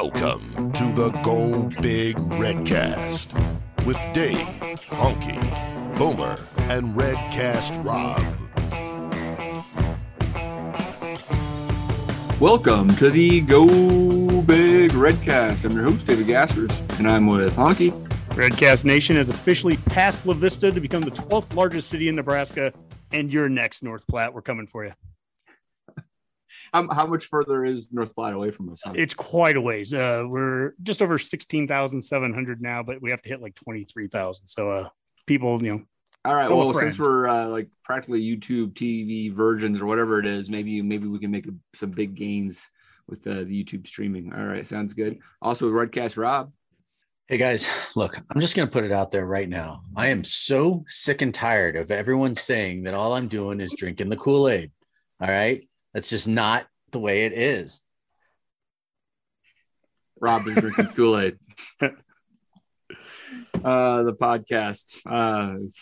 Welcome to the Go Big Redcast with Dave, Honky, Boomer, and Redcast Rob. Welcome to the Go Big Redcast. I'm your host, David Gaspers, and I'm with Honky. Redcast Nation has officially passed La Vista to become the 12th largest city in Nebraska, and you're next, North Platte. We're coming for you. How, how much further is North Platte away from us? Huh? It's quite a ways. Uh, we're just over 16,700 now, but we have to hit like 23,000. So uh, people, you know. All right. Well, friend. since we're uh, like practically YouTube TV virgins or whatever it is, maybe maybe we can make a, some big gains with uh, the YouTube streaming. All right, sounds good. Also, Redcast Rob. Hey guys, look, I'm just going to put it out there right now. I am so sick and tired of everyone saying that all I'm doing is drinking the Kool Aid. All right. That's just not the way it is. Rob is drinking Kool Aid. uh, the podcast uh, is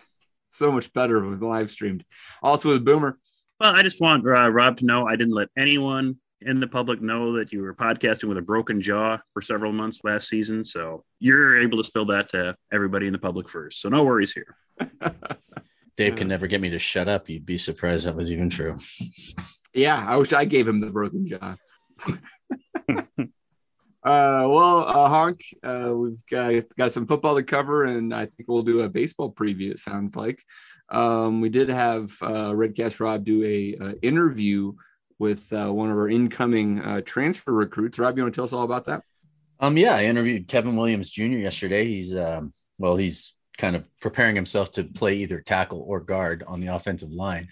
so much better with live streamed. Also with Boomer. Well, I just want uh, Rob to know I didn't let anyone in the public know that you were podcasting with a broken jaw for several months last season. So you're able to spill that to everybody in the public first. So no worries here. Dave can never get me to shut up. You'd be surprised that was even true. Yeah, I wish I gave him the broken jaw. uh, well, uh, Honk, uh, we've got, got some football to cover, and I think we'll do a baseball preview. It sounds like um, we did have uh, Redcast Rob do a uh, interview with uh, one of our incoming uh, transfer recruits. Rob, you want to tell us all about that? Um, yeah, I interviewed Kevin Williams Jr. yesterday. He's um, well, he's kind of preparing himself to play either tackle or guard on the offensive line.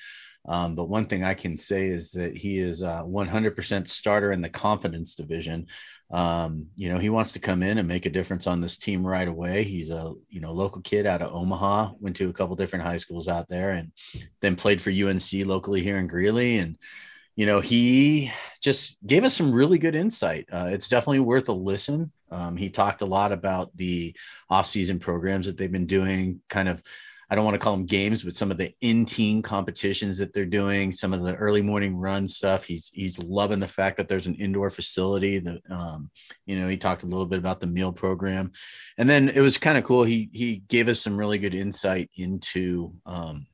Um, but one thing I can say is that he is uh, 100% starter in the confidence division. Um, you know, he wants to come in and make a difference on this team right away. He's a you know local kid out of Omaha, went to a couple different high schools out there, and then played for UNC locally here in Greeley. And you know, he just gave us some really good insight. Uh, it's definitely worth a listen. Um, he talked a lot about the off-season programs that they've been doing, kind of. I don't want to call them games, but some of the in-team competitions that they're doing, some of the early morning run stuff. He's he's loving the fact that there's an indoor facility. That um, you know, he talked a little bit about the meal program, and then it was kind of cool. He he gave us some really good insight into um,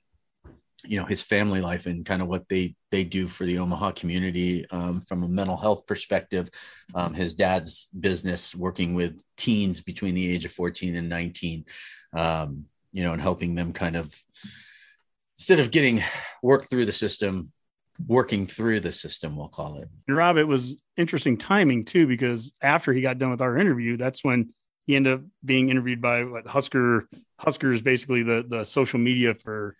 you know his family life and kind of what they they do for the Omaha community um, from a mental health perspective. Um, his dad's business working with teens between the age of 14 and 19, um, you know, and helping them kind of instead of getting work through the system, working through the system, we'll call it. Rob, it was interesting timing too, because after he got done with our interview, that's when he ended up being interviewed by what Husker Huskers, basically the the social media for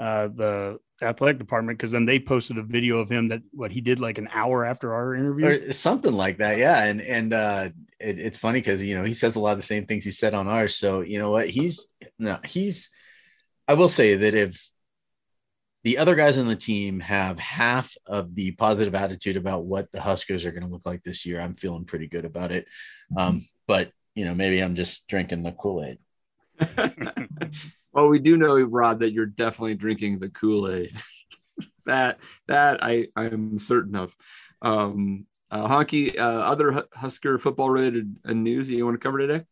uh, the athletic department, because then they posted a video of him that what he did like an hour after our interview. or something like that yeah. And and uh it, it's funny because you know he says a lot of the same things he said on ours. So you know what? He's no he's i will say that if the other guys on the team have half of the positive attitude about what the huskers are going to look like this year i'm feeling pretty good about it. Um but you know maybe i'm just drinking the kool-aid well, we do know, Rob, that you're definitely drinking the Kool Aid. that that I I am certain of. Um, uh, Honky, uh, other Husker football related uh, news that you want to cover today?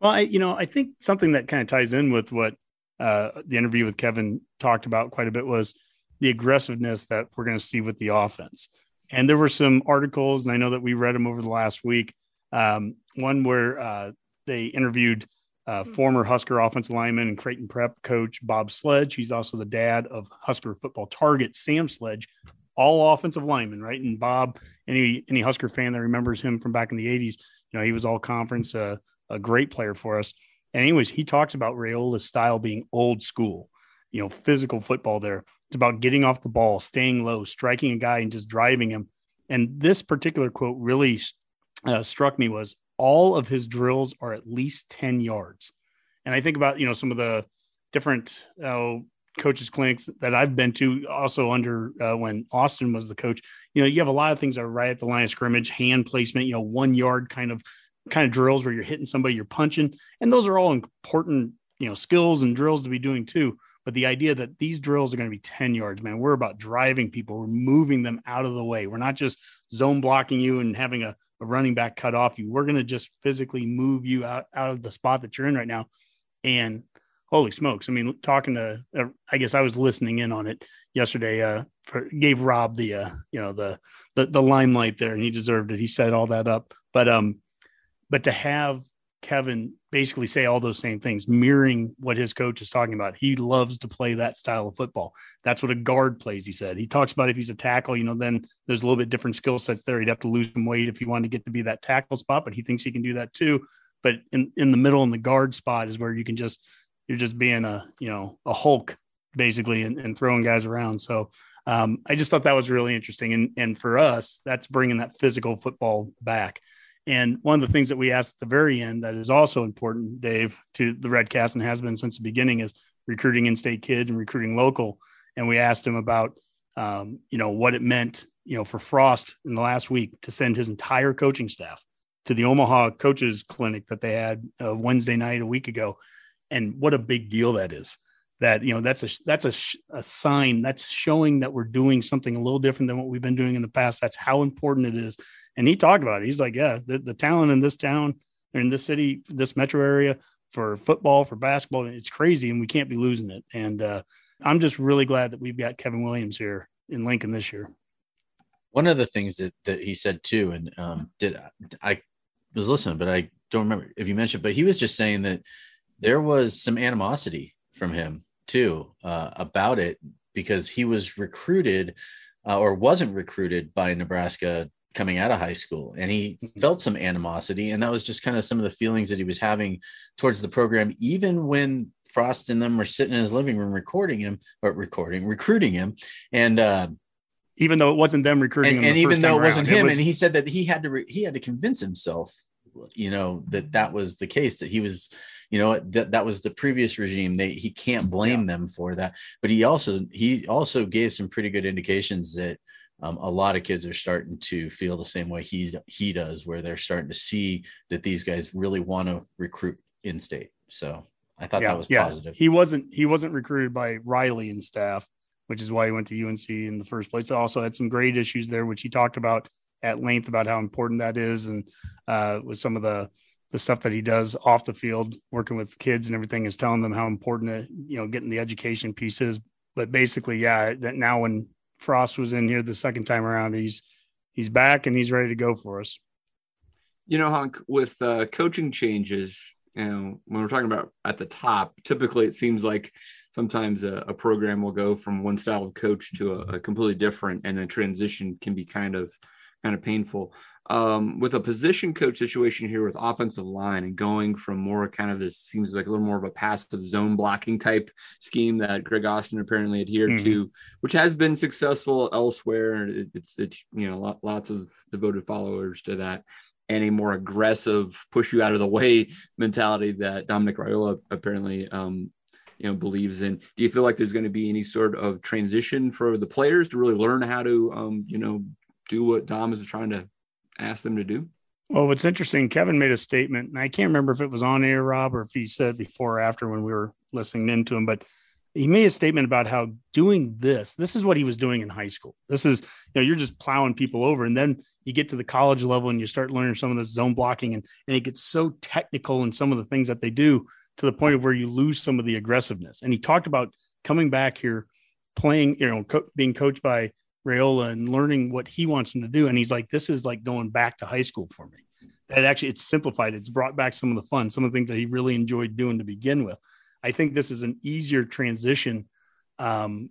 Well, I, you know, I think something that kind of ties in with what uh, the interview with Kevin talked about quite a bit was the aggressiveness that we're going to see with the offense. And there were some articles, and I know that we read them over the last week. Um, one where uh, they interviewed uh, former Husker offensive lineman and Creighton Prep coach Bob Sledge. He's also the dad of Husker football target Sam Sledge, all offensive lineman, right? And Bob, any any Husker fan that remembers him from back in the '80s, you know, he was all conference, uh, a great player for us. And anyways, he talks about Raiola's style being old school, you know, physical football. There, it's about getting off the ball, staying low, striking a guy, and just driving him. And this particular quote really uh, struck me was all of his drills are at least 10 yards. And I think about, you know, some of the different uh, coaches clinics that I've been to also under uh, when Austin was the coach, you know, you have a lot of things that are right at the line of scrimmage, hand placement, you know, one yard kind of, kind of drills where you're hitting somebody, you're punching. And those are all important, you know, skills and drills to be doing too. But the idea that these drills are going to be 10 yards, man, we're about driving people, we're moving them out of the way. We're not just zone blocking you and having a, a running back cut off you. We're going to just physically move you out, out of the spot that you're in right now. And holy smokes. I mean, talking to, uh, I guess I was listening in on it yesterday, uh, for, gave Rob the, uh, you know, the, the, the limelight there and he deserved it. He set all that up. But, um, but to have Kevin basically say all those same things, mirroring what his coach is talking about. He loves to play that style of football. That's what a guard plays, he said. He talks about if he's a tackle, you know, then there's a little bit different skill sets there. He'd have to lose some weight if he wanted to get to be that tackle spot, but he thinks he can do that too. But in, in the middle in the guard spot is where you can just, you're just being a, you know, a Hulk basically and, and throwing guys around. So um, I just thought that was really interesting. And, and for us, that's bringing that physical football back. And one of the things that we asked at the very end that is also important, Dave, to the Redcast and has been since the beginning is recruiting in-state kids and recruiting local. And we asked him about, um, you know, what it meant, you know, for Frost in the last week to send his entire coaching staff to the Omaha coaches clinic that they had uh, Wednesday night a week ago, and what a big deal that is. That you know, that's a that's a, a sign that's showing that we're doing something a little different than what we've been doing in the past. That's how important it is and he talked about it. He's like, yeah, the, the talent in this town, in this city, this metro area for football, for basketball, it's crazy, and we can't be losing it. And uh, I'm just really glad that we've got Kevin Williams here in Lincoln this year. One of the things that that he said too, and um, did I was listening, but I don't remember if you mentioned, but he was just saying that there was some animosity from him too uh, about it because he was recruited uh, or wasn't recruited by Nebraska coming out of high school. And he mm-hmm. felt some animosity. And that was just kind of some of the feelings that he was having towards the program even when frost and them were sitting in his living room recording him or recording recruiting him. And uh even though it wasn't them recruiting and, him and even though it wasn't him it was... and he said that he had to re- he had to convince himself you know that that was the case that he was you know that that was the previous regime they he can't blame yeah. them for that but he also he also gave some pretty good indications that um, a lot of kids are starting to feel the same way he he does, where they're starting to see that these guys really want to recruit in state. So I thought yeah, that was yeah. positive. He wasn't he wasn't recruited by Riley and staff, which is why he went to UNC in the first place. Also had some great issues there, which he talked about at length about how important that is, and uh, with some of the the stuff that he does off the field, working with kids and everything, is telling them how important it, you know getting the education piece is. But basically, yeah, that now when Frost was in here the second time around. He's he's back and he's ready to go for us. You know, Hunk, with uh, coaching changes, you know, when we're talking about at the top, typically it seems like sometimes a, a program will go from one style of coach to a, a completely different, and the transition can be kind of kind of painful um, with a position coach situation here with offensive line and going from more kind of this seems like a little more of a passive zone blocking type scheme that Greg Austin apparently adhered mm-hmm. to, which has been successful elsewhere. It, it's it's you know lots of devoted followers to that, and a more aggressive push you out of the way mentality that Dominic Raiola apparently um, you know believes in. Do you feel like there's going to be any sort of transition for the players to really learn how to um, you know do what Dom is trying to ask them to do? Well, what's interesting, Kevin made a statement, and I can't remember if it was on air, Rob, or if he said before or after when we were listening into him, but he made a statement about how doing this, this is what he was doing in high school. This is, you know, you're just plowing people over. And then you get to the college level and you start learning some of the zone blocking, and, and it gets so technical in some of the things that they do to the point of where you lose some of the aggressiveness. And he talked about coming back here, playing, you know, co- being coached by Raiola and learning what he wants him to do. And he's like, this is like going back to high school for me. That actually it's simplified. It's brought back some of the fun, some of the things that he really enjoyed doing to begin with. I think this is an easier transition um,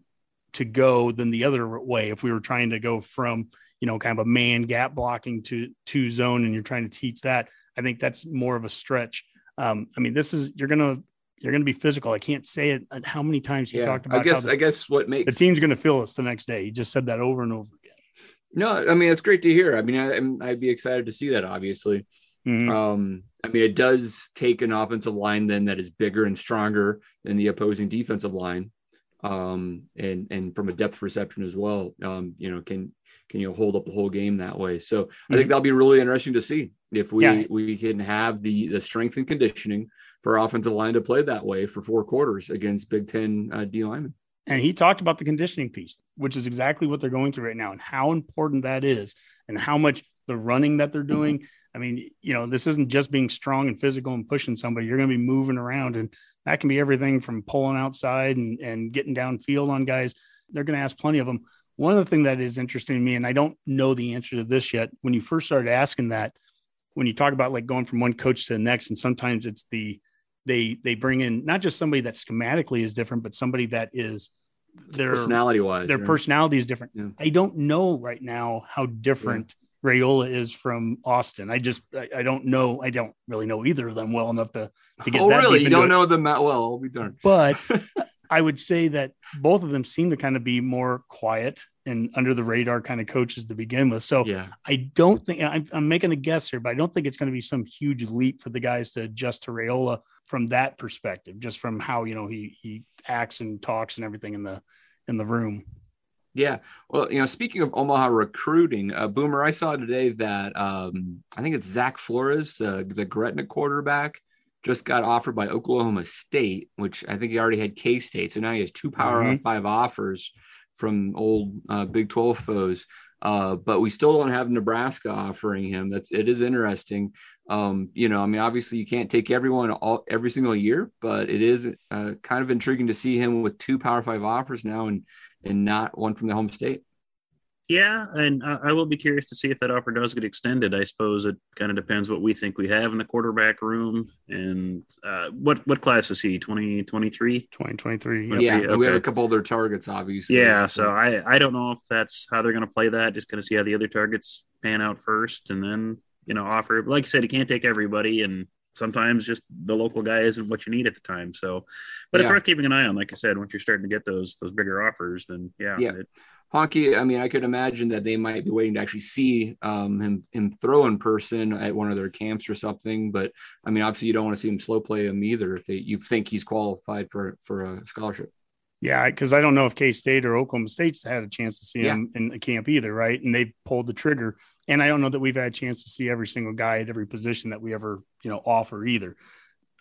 to go than the other way. If we were trying to go from, you know, kind of a man gap blocking to to zone and you're trying to teach that, I think that's more of a stretch. Um, I mean, this is you're gonna you're going to be physical. I can't say it how many times you yeah, talked about. I guess the, I guess what makes the team's going to feel us the next day. He just said that over and over again. No, I mean it's great to hear. I mean, I, would be excited to see that. Obviously, mm-hmm. um, I mean it does take an offensive line then that is bigger and stronger than the opposing defensive line, um, and and from a depth perception as well. Um, you know, can can you hold up the whole game that way? So mm-hmm. I think that'll be really interesting to see if we yeah. we can have the the strength and conditioning for offensive line to play that way for four quarters against Big Ten uh, D linemen. And he talked about the conditioning piece, which is exactly what they're going through right now, and how important that is, and how much the running that they're doing. I mean, you know, this isn't just being strong and physical and pushing somebody. You're going to be moving around, and that can be everything from pulling outside and, and getting downfield on guys. They're going to ask plenty of them. One of the things that is interesting to me, and I don't know the answer to this yet, when you first started asking that, when you talk about like going from one coach to the next, and sometimes it's the they they bring in not just somebody that schematically is different, but somebody that is their personality wise, their personality is different. Yeah. I don't know right now how different yeah. Raiola is from Austin. I just I, I, don't know. I don't really know either of them well enough to, to get. Oh, that. Oh, really? You don't it. know them that well? I'll be darned. But I would say that both of them seem to kind of be more quiet and under the radar kind of coaches to begin with. So yeah. I don't think I'm, I'm, making a guess here, but I don't think it's going to be some huge leap for the guys to adjust to Raiola from that perspective, just from how you know he he acts and talks and everything in the in the room. Yeah. Well, you know, speaking of Omaha recruiting, uh, Boomer, I saw today that um, I think it's Zach Flores, the the Gretna quarterback just got offered by Oklahoma State, which I think he already had K State. So now he has two Power mm-hmm. Five offers from old uh, Big 12 foes. Uh, but we still don't have Nebraska offering him. That's it is interesting. Um, you know, I mean, obviously you can't take everyone all every single year, but it is uh, kind of intriguing to see him with two Power Five offers now and and not one from the home state. Yeah, and I will be curious to see if that offer does get extended. I suppose it kind of depends what we think we have in the quarterback room and uh, what what class is he? 2023? 2023. Yeah, okay. we have a couple other targets, obviously. Yeah, so I I don't know if that's how they're going to play that. Just going to see how the other targets pan out first, and then you know offer. Like I said, you can't take everybody, and sometimes just the local guy isn't what you need at the time. So, but yeah. it's worth keeping an eye on. Like I said, once you're starting to get those those bigger offers, then yeah, yeah. It, Honky, I mean, I could imagine that they might be waiting to actually see um, him him throw in person at one of their camps or something. But I mean, obviously, you don't want to see him slow play him either if they, you think he's qualified for for a scholarship. Yeah, because I don't know if K State or Oklahoma State's had a chance to see yeah. him in a camp either, right? And they pulled the trigger. And I don't know that we've had a chance to see every single guy at every position that we ever, you know, offer either.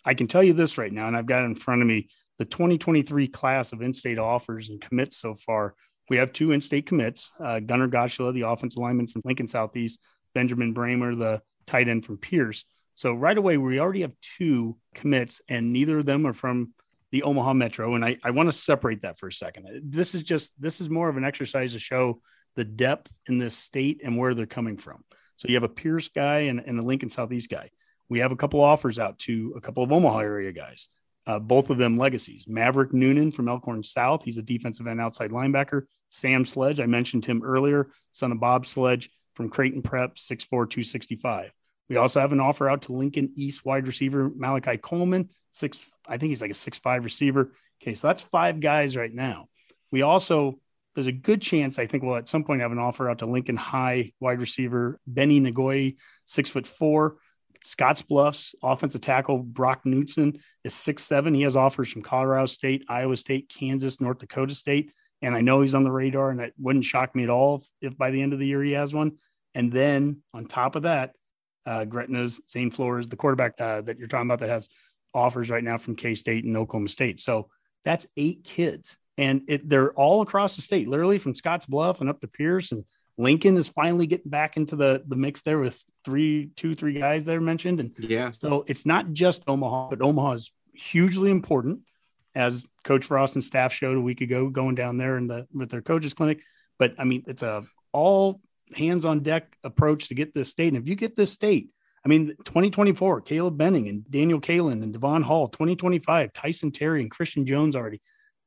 I can tell you this right now, and I've got it in front of me the 2023 class of in-state offers and commits so far we have two in-state commits: uh, Gunnar Gottschalk, the offensive lineman from Lincoln Southeast, Benjamin Brahmer, the tight end from Pierce. So right away, we already have two commits, and neither of them are from the Omaha Metro. And I, I want to separate that for a second. This is just this is more of an exercise to show the depth in this state and where they're coming from. So you have a Pierce guy and, and a Lincoln Southeast guy. We have a couple offers out to a couple of Omaha area guys uh, both of them legacies. Maverick Noonan from Elkhorn South, he's a defensive end outside linebacker. Sam Sledge, I mentioned him earlier, son of Bob Sledge from Creighton Prep, 6'4, 265. We also have an offer out to Lincoln East wide receiver Malachi Coleman, six, I think he's like a six-five receiver. Okay, so that's five guys right now. We also, there's a good chance I think we'll at some point have an offer out to Lincoln High wide receiver Benny Nagoy, six foot four. Scottsbluff's offensive tackle Brock Knutson is six seven. He has offers from Colorado State, Iowa State, Kansas, North Dakota State, and I know he's on the radar. And it wouldn't shock me at all if, if by the end of the year he has one. And then on top of that, uh, Gretna's Zane Flores, the quarterback uh, that you're talking about, that has offers right now from K State and Oklahoma State. So that's eight kids, and it, they're all across the state, literally from Scottsbluff and up to Pierce and Lincoln is finally getting back into the the mix there with three, two, three guys that are mentioned, and yeah, so it's not just Omaha, but Omaha is hugely important, as Coach Frost and staff showed a week ago, going down there in the with their coaches clinic. But I mean, it's a all hands on deck approach to get this state, and if you get this state, I mean, 2024, Caleb Benning and Daniel Kaelin and Devon Hall, 2025, Tyson Terry and Christian Jones already.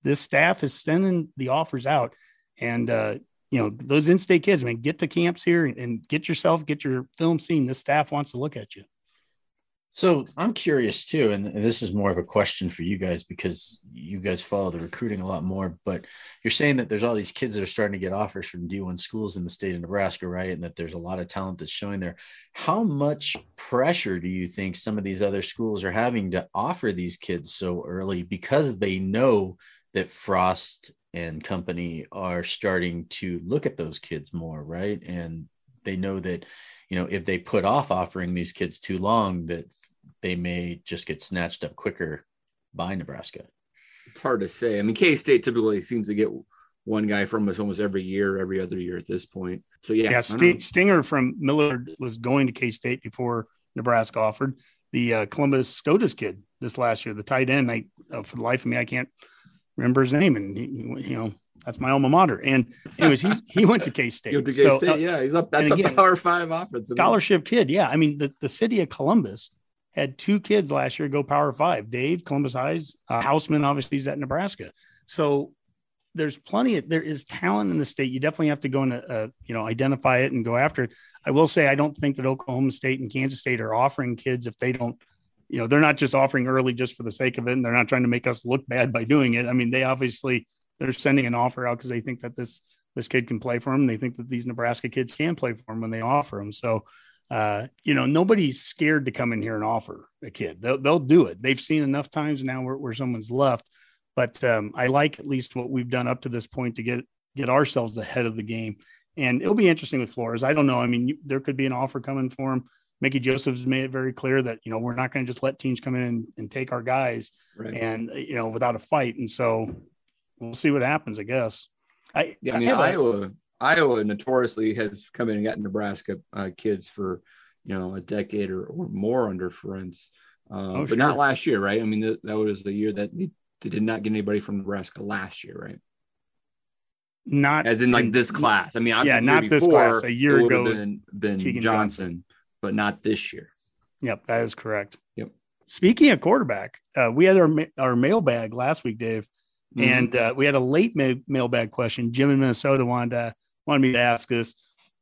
This staff is sending the offers out, and uh, you know, those in-state kids, I mean, get to camps here and get yourself, get your film seen. The staff wants to look at you. So I'm curious too, and this is more of a question for you guys because you guys follow the recruiting a lot more. But you're saying that there's all these kids that are starting to get offers from D1 schools in the state of Nebraska, right? And that there's a lot of talent that's showing there. How much pressure do you think some of these other schools are having to offer these kids so early because they know that Frost and company are starting to look at those kids more, right? And they know that, you know, if they put off offering these kids too long, that they may just get snatched up quicker by Nebraska. It's hard to say. I mean, K State typically seems to get one guy from us almost every year, every other year at this point. So yeah, yeah. St- Stinger from Millard was going to K State before Nebraska offered the uh, Columbus SCOTUS kid this last year, the tight end. I uh, for the life of me, I can't remember his name, and he, you know that's my alma mater. And anyways, he he went to K State. to K State, so, uh, yeah, he's up. That's again, a Power Five offense. Scholarship kid, yeah. I mean, the the city of Columbus had two kids last year go Power Five. Dave Columbus High's uh, Hausmann, obviously, he's at Nebraska. So there's plenty of there is talent in the state. You definitely have to go and uh, you know identify it and go after it. I will say I don't think that Oklahoma State and Kansas State are offering kids if they don't, you know, they're not just offering early just for the sake of it, and they're not trying to make us look bad by doing it. I mean, they obviously they're sending an offer out because they think that this this kid can play for them. They think that these Nebraska kids can play for them when they offer them. So. Uh, you know, nobody's scared to come in here and offer a kid. They'll, they'll do it. They've seen enough times now where, where someone's left but um, I like at least what we've done up to this point to get get ourselves ahead of the game. And it'll be interesting with Flores. I don't know. I mean, you, there could be an offer coming for him. Mickey Joseph's made it very clear that you know we're not going to just let teams come in and, and take our guys right. and you know without a fight. And so we'll see what happens. I guess. I yeah. I mean, I Iowa a, Iowa notoriously has come in and got Nebraska uh, kids for you know a decade or, or more under Ferentz. Uh, oh, but sure. not last year, right? I mean, that, that was the year that they they did not get anybody from Nebraska last year, right? Not as in like in, this class. I mean, yeah, not before, this class. A year ago, been, been Johnson, Johnson, but not this year. Yep, that is correct. Yep. Speaking of quarterback, uh, we had our our mailbag last week, Dave, mm-hmm. and uh, we had a late ma- mailbag question. Jim in Minnesota wanted uh, wanted me to ask this,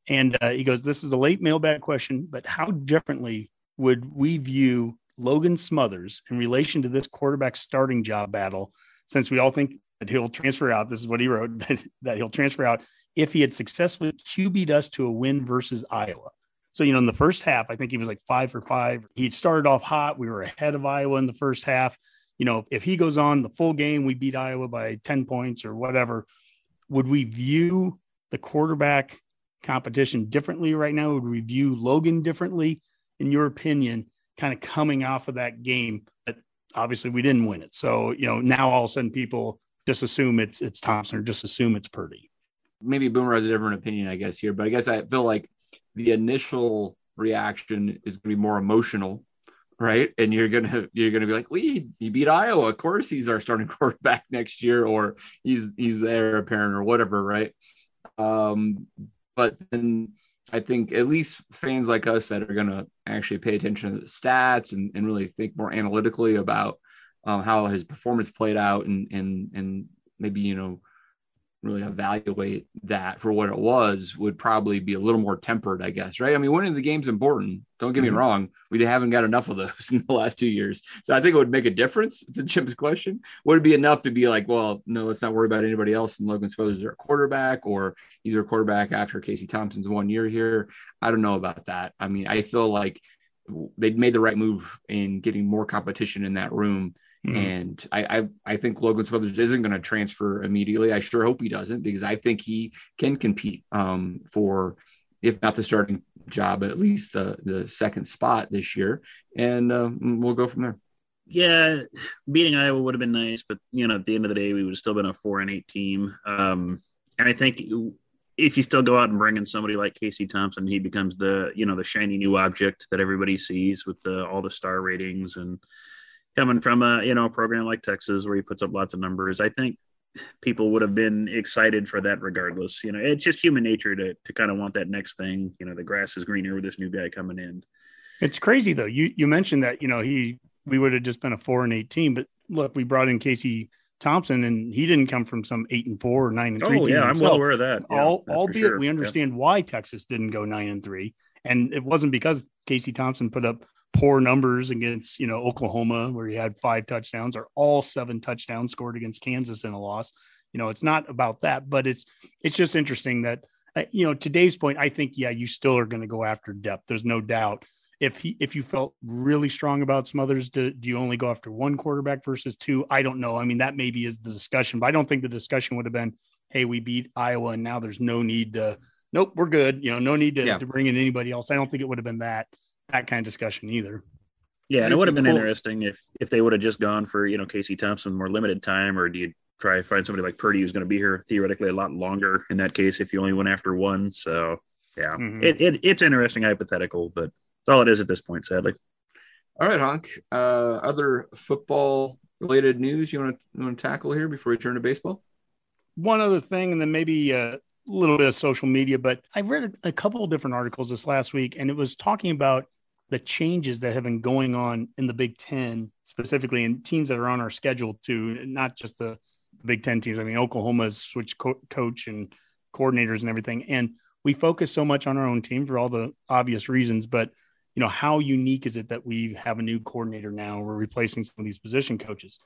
and uh, he goes, "This is a late mailbag question, but how differently would we view Logan Smothers in relation to this quarterback starting job battle, since we all think that he'll transfer out. This is what he wrote that, that he'll transfer out if he had successfully QB'd us to a win versus Iowa. So, you know, in the first half, I think he was like five for five. He started off hot. We were ahead of Iowa in the first half. You know, if he goes on the full game, we beat Iowa by 10 points or whatever. Would we view the quarterback competition differently right now? Would we view Logan differently, in your opinion, kind of coming off of that game. But obviously, we didn't win it. So you know, now all of a sudden, people just assume it's it's Thompson or just assume it's Purdy. Maybe Boomer has a different opinion, I guess here, but I guess I feel like the initial reaction is going to be more emotional right? And you're gonna you're gonna be like, we he beat Iowa. Of course, he's our starting quarterback next year, or he's he's there apparent or whatever, right? Um, but then I think at least fans like us that are going to actually pay attention to the stats and, and really think more analytically about um, how his performance played out and and and maybe you know really evaluate that for what it was would probably be a little more tempered, I guess, right? I mean, winning the game's important. Don't get mm-hmm. me wrong. We haven't got enough of those in the last two years. So I think it would make a difference to Jim's question. Would it be enough to be like, well, no, let's not worry about anybody else and Logan Smothers is our quarterback or he's our quarterback after Casey Thompson's one year here? I don't know about that. I mean, I feel like they made the right move in getting more competition in that room Mm-hmm. And I, I, I think Logan Smothers isn't going to transfer immediately. I sure hope he doesn't because I think he can compete um, for, if not the starting job, at least the the second spot this year, and uh, we'll go from there. Yeah, beating Iowa would have been nice, but you know, at the end of the day, we would have still been a four and eight team. Um, and I think if you still go out and bring in somebody like Casey Thompson, he becomes the you know the shiny new object that everybody sees with the all the star ratings and coming from a you know a program like Texas where he puts up lots of numbers, I think people would have been excited for that regardless. You know, it's just human nature to to kind of want that next thing. You know, the grass is greener with this new guy coming in. It's crazy though. You you mentioned that you know he we would have just been a four and eighteen, but look, we brought in Casey Thompson, and he didn't come from some eight and four or nine and three. Oh yeah, I'm well aware of that. Yeah, All, albeit sure. we understand yeah. why Texas didn't go nine and three, and it wasn't because Casey Thompson put up poor numbers against you know Oklahoma where he had five touchdowns or all seven touchdowns scored against Kansas in a loss. You know, it's not about that, but it's it's just interesting that uh, you know today's point. I think yeah, you still are going to go after depth. There's no doubt. if he if you felt really strong about Smothers, do, do you only go after one quarterback versus two? I don't know. I mean, that maybe is the discussion, but I don't think the discussion would have been, hey, we beat Iowa and now there's no need to nope, we're good. You know, no need to, yeah. to bring in anybody else. I don't think it would have been that that kind of discussion either. Yeah, and it would have been cool. interesting if if they would have just gone for you know Casey Thompson more limited time, or do you try to find somebody like Purdy who's going to be here theoretically a lot longer in that case if you only went after one? So yeah, mm-hmm. it, it it's interesting hypothetical, but that's all it is at this point, sadly. All right, Honk. Uh, other football related news you want to want to tackle here before we turn to baseball? One other thing, and then maybe uh, a little bit of social media, but I've read a, a couple of different articles this last week, and it was talking about the changes that have been going on in the Big Ten, specifically in teams that are on our schedule to not just the, the Big Ten teams. I mean, Oklahoma's switched co- coach and coordinators and everything, and we focus so much on our own team for all the obvious reasons. But you know, how unique is it that we have a new coordinator now? We're replacing some of these position coaches,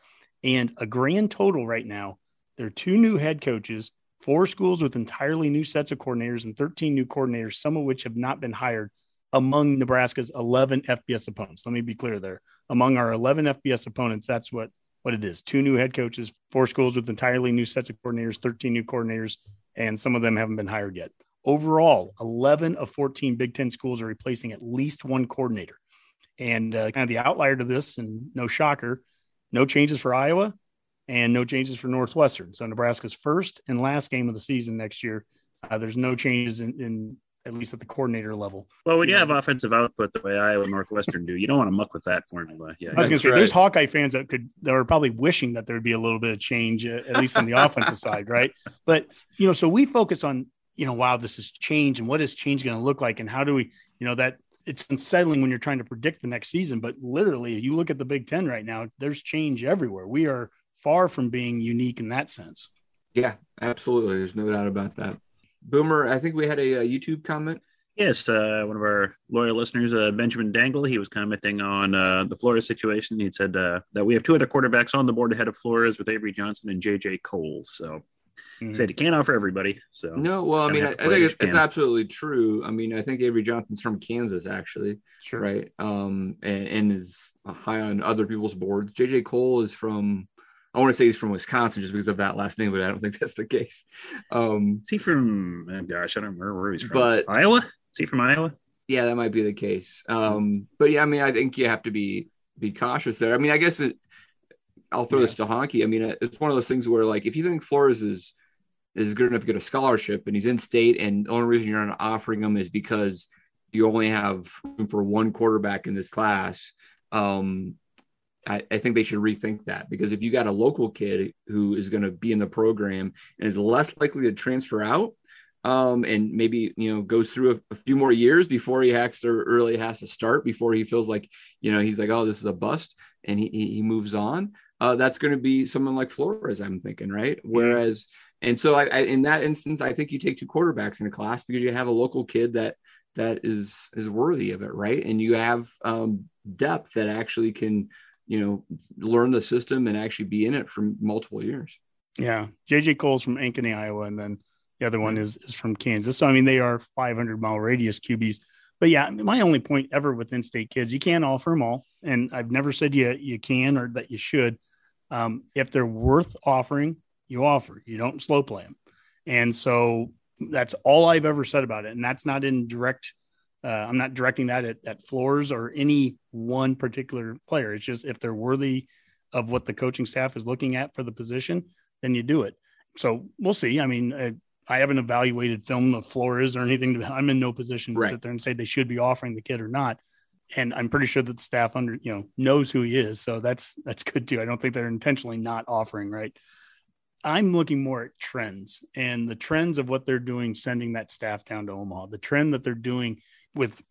and a grand total right now. There are two new head coaches four schools with entirely new sets of coordinators and 13 new coordinators, some of which have not been hired among Nebraska's 11 FBS opponents. Let me be clear there. Among our 11 FBS opponents, that's what what it is. Two new head coaches, four schools with entirely new sets of coordinators, 13 new coordinators, and some of them haven't been hired yet. Overall, 11 of 14 Big Ten schools are replacing at least one coordinator. And uh, kind of the outlier to this, and no shocker, no changes for Iowa, and no changes for Northwestern. So Nebraska's first and last game of the season next year. Uh, there's no changes in, in, at least at the coordinator level. Well, when you have offensive output the way Iowa and Northwestern do, you don't want to muck with that formula. Yeah, I was going to say right. there's Hawkeye fans that could that are probably wishing that there would be a little bit of change, uh, at least on the offensive side, right? But you know, so we focus on you know, wow, this is change, and what is change going to look like, and how do we, you know, that it's unsettling when you're trying to predict the next season. But literally, you look at the Big Ten right now, there's change everywhere. We are far from being unique in that sense. Yeah, absolutely. There's no doubt about that. Boomer, I think we had a, a YouTube comment. Yes, uh, one of our loyal listeners, uh, Benjamin Dangle, he was commenting on uh, the Flores situation. He said uh, that we have two other quarterbacks on the board ahead of Flores with Avery Johnson and JJ Kohl. So mm-hmm. said he can't offer everybody. So no, well, I mean, I, I, think it's, it's, absolutely true. I mean, I think Avery Johnson's from Kansas, actually, sure. right? Um, and, and is high on other people's boards. JJ Kohl is from I want to say he's from Wisconsin just because of that last name, but I don't think that's the case. Um, is he from? Oh gosh, I don't remember where he's from. But Iowa? Is he from Iowa? Yeah, that might be the case. Um, but yeah, I mean, I think you have to be be cautious there. I mean, I guess it, I'll throw yeah. this to Honky. I mean, it's one of those things where, like, if you think Flores is is good enough to get a scholarship and he's in state, and the only reason you're not offering him is because you only have room for one quarterback in this class. Um, I, I, think they should rethink that because if you got a local kid who is going to be in the program and is less likely to transfer out um, and maybe you know goes through a, a, few more years before he has to really has to start before he feels like you know he's like oh this is a bust and he, he moves on uh, that's going to be someone like Flores I'm thinking right? Whereas and so I, I, in that instance I think you take two quarterbacks in a class because you have a local kid that that is is worthy of it right? And you have um, depth that actually can you know, learn the system and actually be in it for multiple years. Yeah. JJ Kohl's from Ankeny, Iowa, and then the other one is, is from Kansas. So, I mean, they are 500 mile radius QBs. But yeah, my only point ever with in state kids, you can't offer them all. And I've never said you, you can or that you should. Um, if they're worth offering, you offer, you don't slow play them. And so that's all I've ever said about it. And that's not in direct uh, I'm not directing that at, at Flores or any one particular player. It's just if they're worthy of what the coaching staff is looking at for the position, then you do it. So we'll see. I mean, I, I haven't evaluated film of Flores or anything. To, I'm in no position to right. sit there and say they should be offering the kid or not. And I'm pretty sure that the staff under you know knows who he is, so that's that's good too. I don't think they're intentionally not offering. Right. I'm looking more at trends and the trends of what they're doing, sending that staff down to Omaha. The trend that they're doing with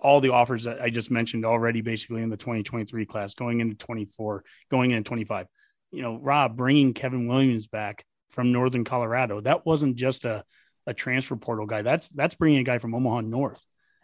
all the offers that I just mentioned already, basically in the 2023 class, going into 24, going into 25. You know, Rob bringing Kevin Williams back from Northern Colorado. That wasn't just a, a transfer portal guy. That's that's bringing a guy from Omaha North,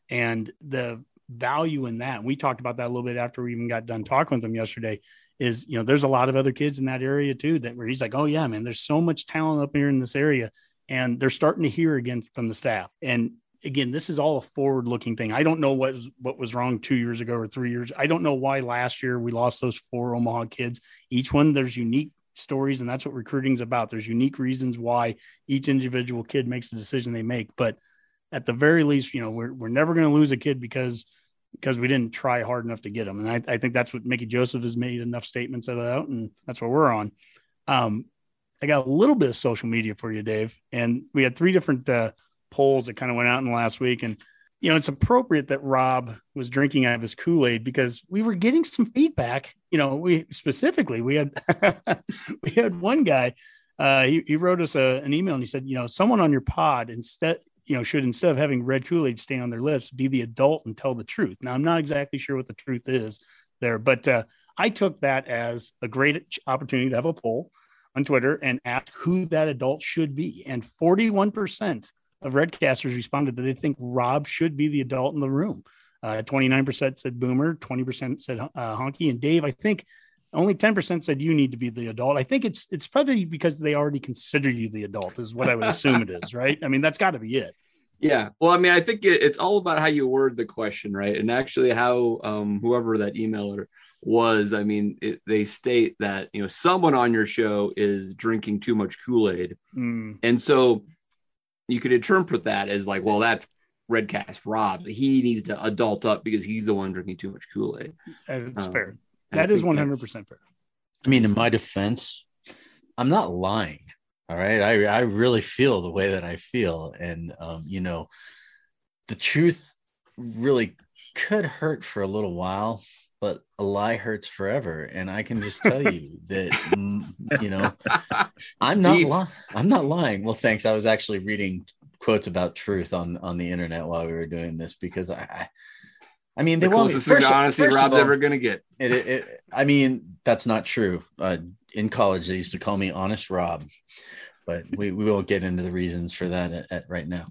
and the value in that. we talked about that a little bit after we even got done talking with him yesterday. Is you know, there's a lot of other kids in that area too that where he's like, oh yeah, man, there's so much talent up here in this area, and they're starting to hear again from the staff. And again, this is all a forward looking thing. I don't know what was, what was wrong two years ago or three years. I don't know why last year we lost those four Omaha kids. Each one, there's unique stories, and that's what recruiting is about. There's unique reasons why each individual kid makes the decision they make. But at the very least, you know, we're, we're never going to lose a kid because because we didn't try hard enough to get them. And I, I think that's what Mickey Joseph has made enough statements about, and that's what we're on. Um, I got a little bit of social media for you, Dave, and we had three different uh, polls that kind of went out in the last week, and you know, it's appropriate that Rob was drinking out of his Kool Aid because we were getting some feedback. You know, we specifically we had we had one guy. Uh, he, he wrote us a, an email and he said, you know, someone on your pod instead, you know, should instead of having red Kool Aid stay on their lips, be the adult and tell the truth. Now, I'm not exactly sure what the truth is there, but uh, I took that as a great opportunity to have a poll on Twitter and ask who that adult should be. And 41% of Redcasters responded that they think Rob should be the adult in the room. Uh, 29% said Boomer, 20% said uh, Honky, and Dave. I think only 10% said you need to be the adult. I think it's it's probably because they already consider you the adult, is what I would assume it is, right? I mean, that's got to be it. Yeah. Well, I mean, I think it, it's all about how you word the question, right? And actually, how um, whoever that emailer was, I mean, it, they state that you know someone on your show is drinking too much Kool Aid, Mm, and so you could interpret that as like, well, that's Redcast Rob. He needs to adult up because he's the one drinking too much Kool Aid. that's Um, fair. That is 100% fair. I mean, in my defense, I'm not lying. All right. I, I really feel the way that I feel. And, um, you know, the truth really could hurt for a little while, but a lie hurts forever. And I can just tell you that, you know, I'm not lying. I'm not lying. Well, thanks. I was actually reading quotes about truth on, on the internet while we were doing this because I, I, I mean, they the closest thing to honesty Rob's all- ever gonna get. it, it, it- I mean, that's not true. Uh, in college, they used to call me Honest Rob, but we, we won't get into the reasons for that at, at right now.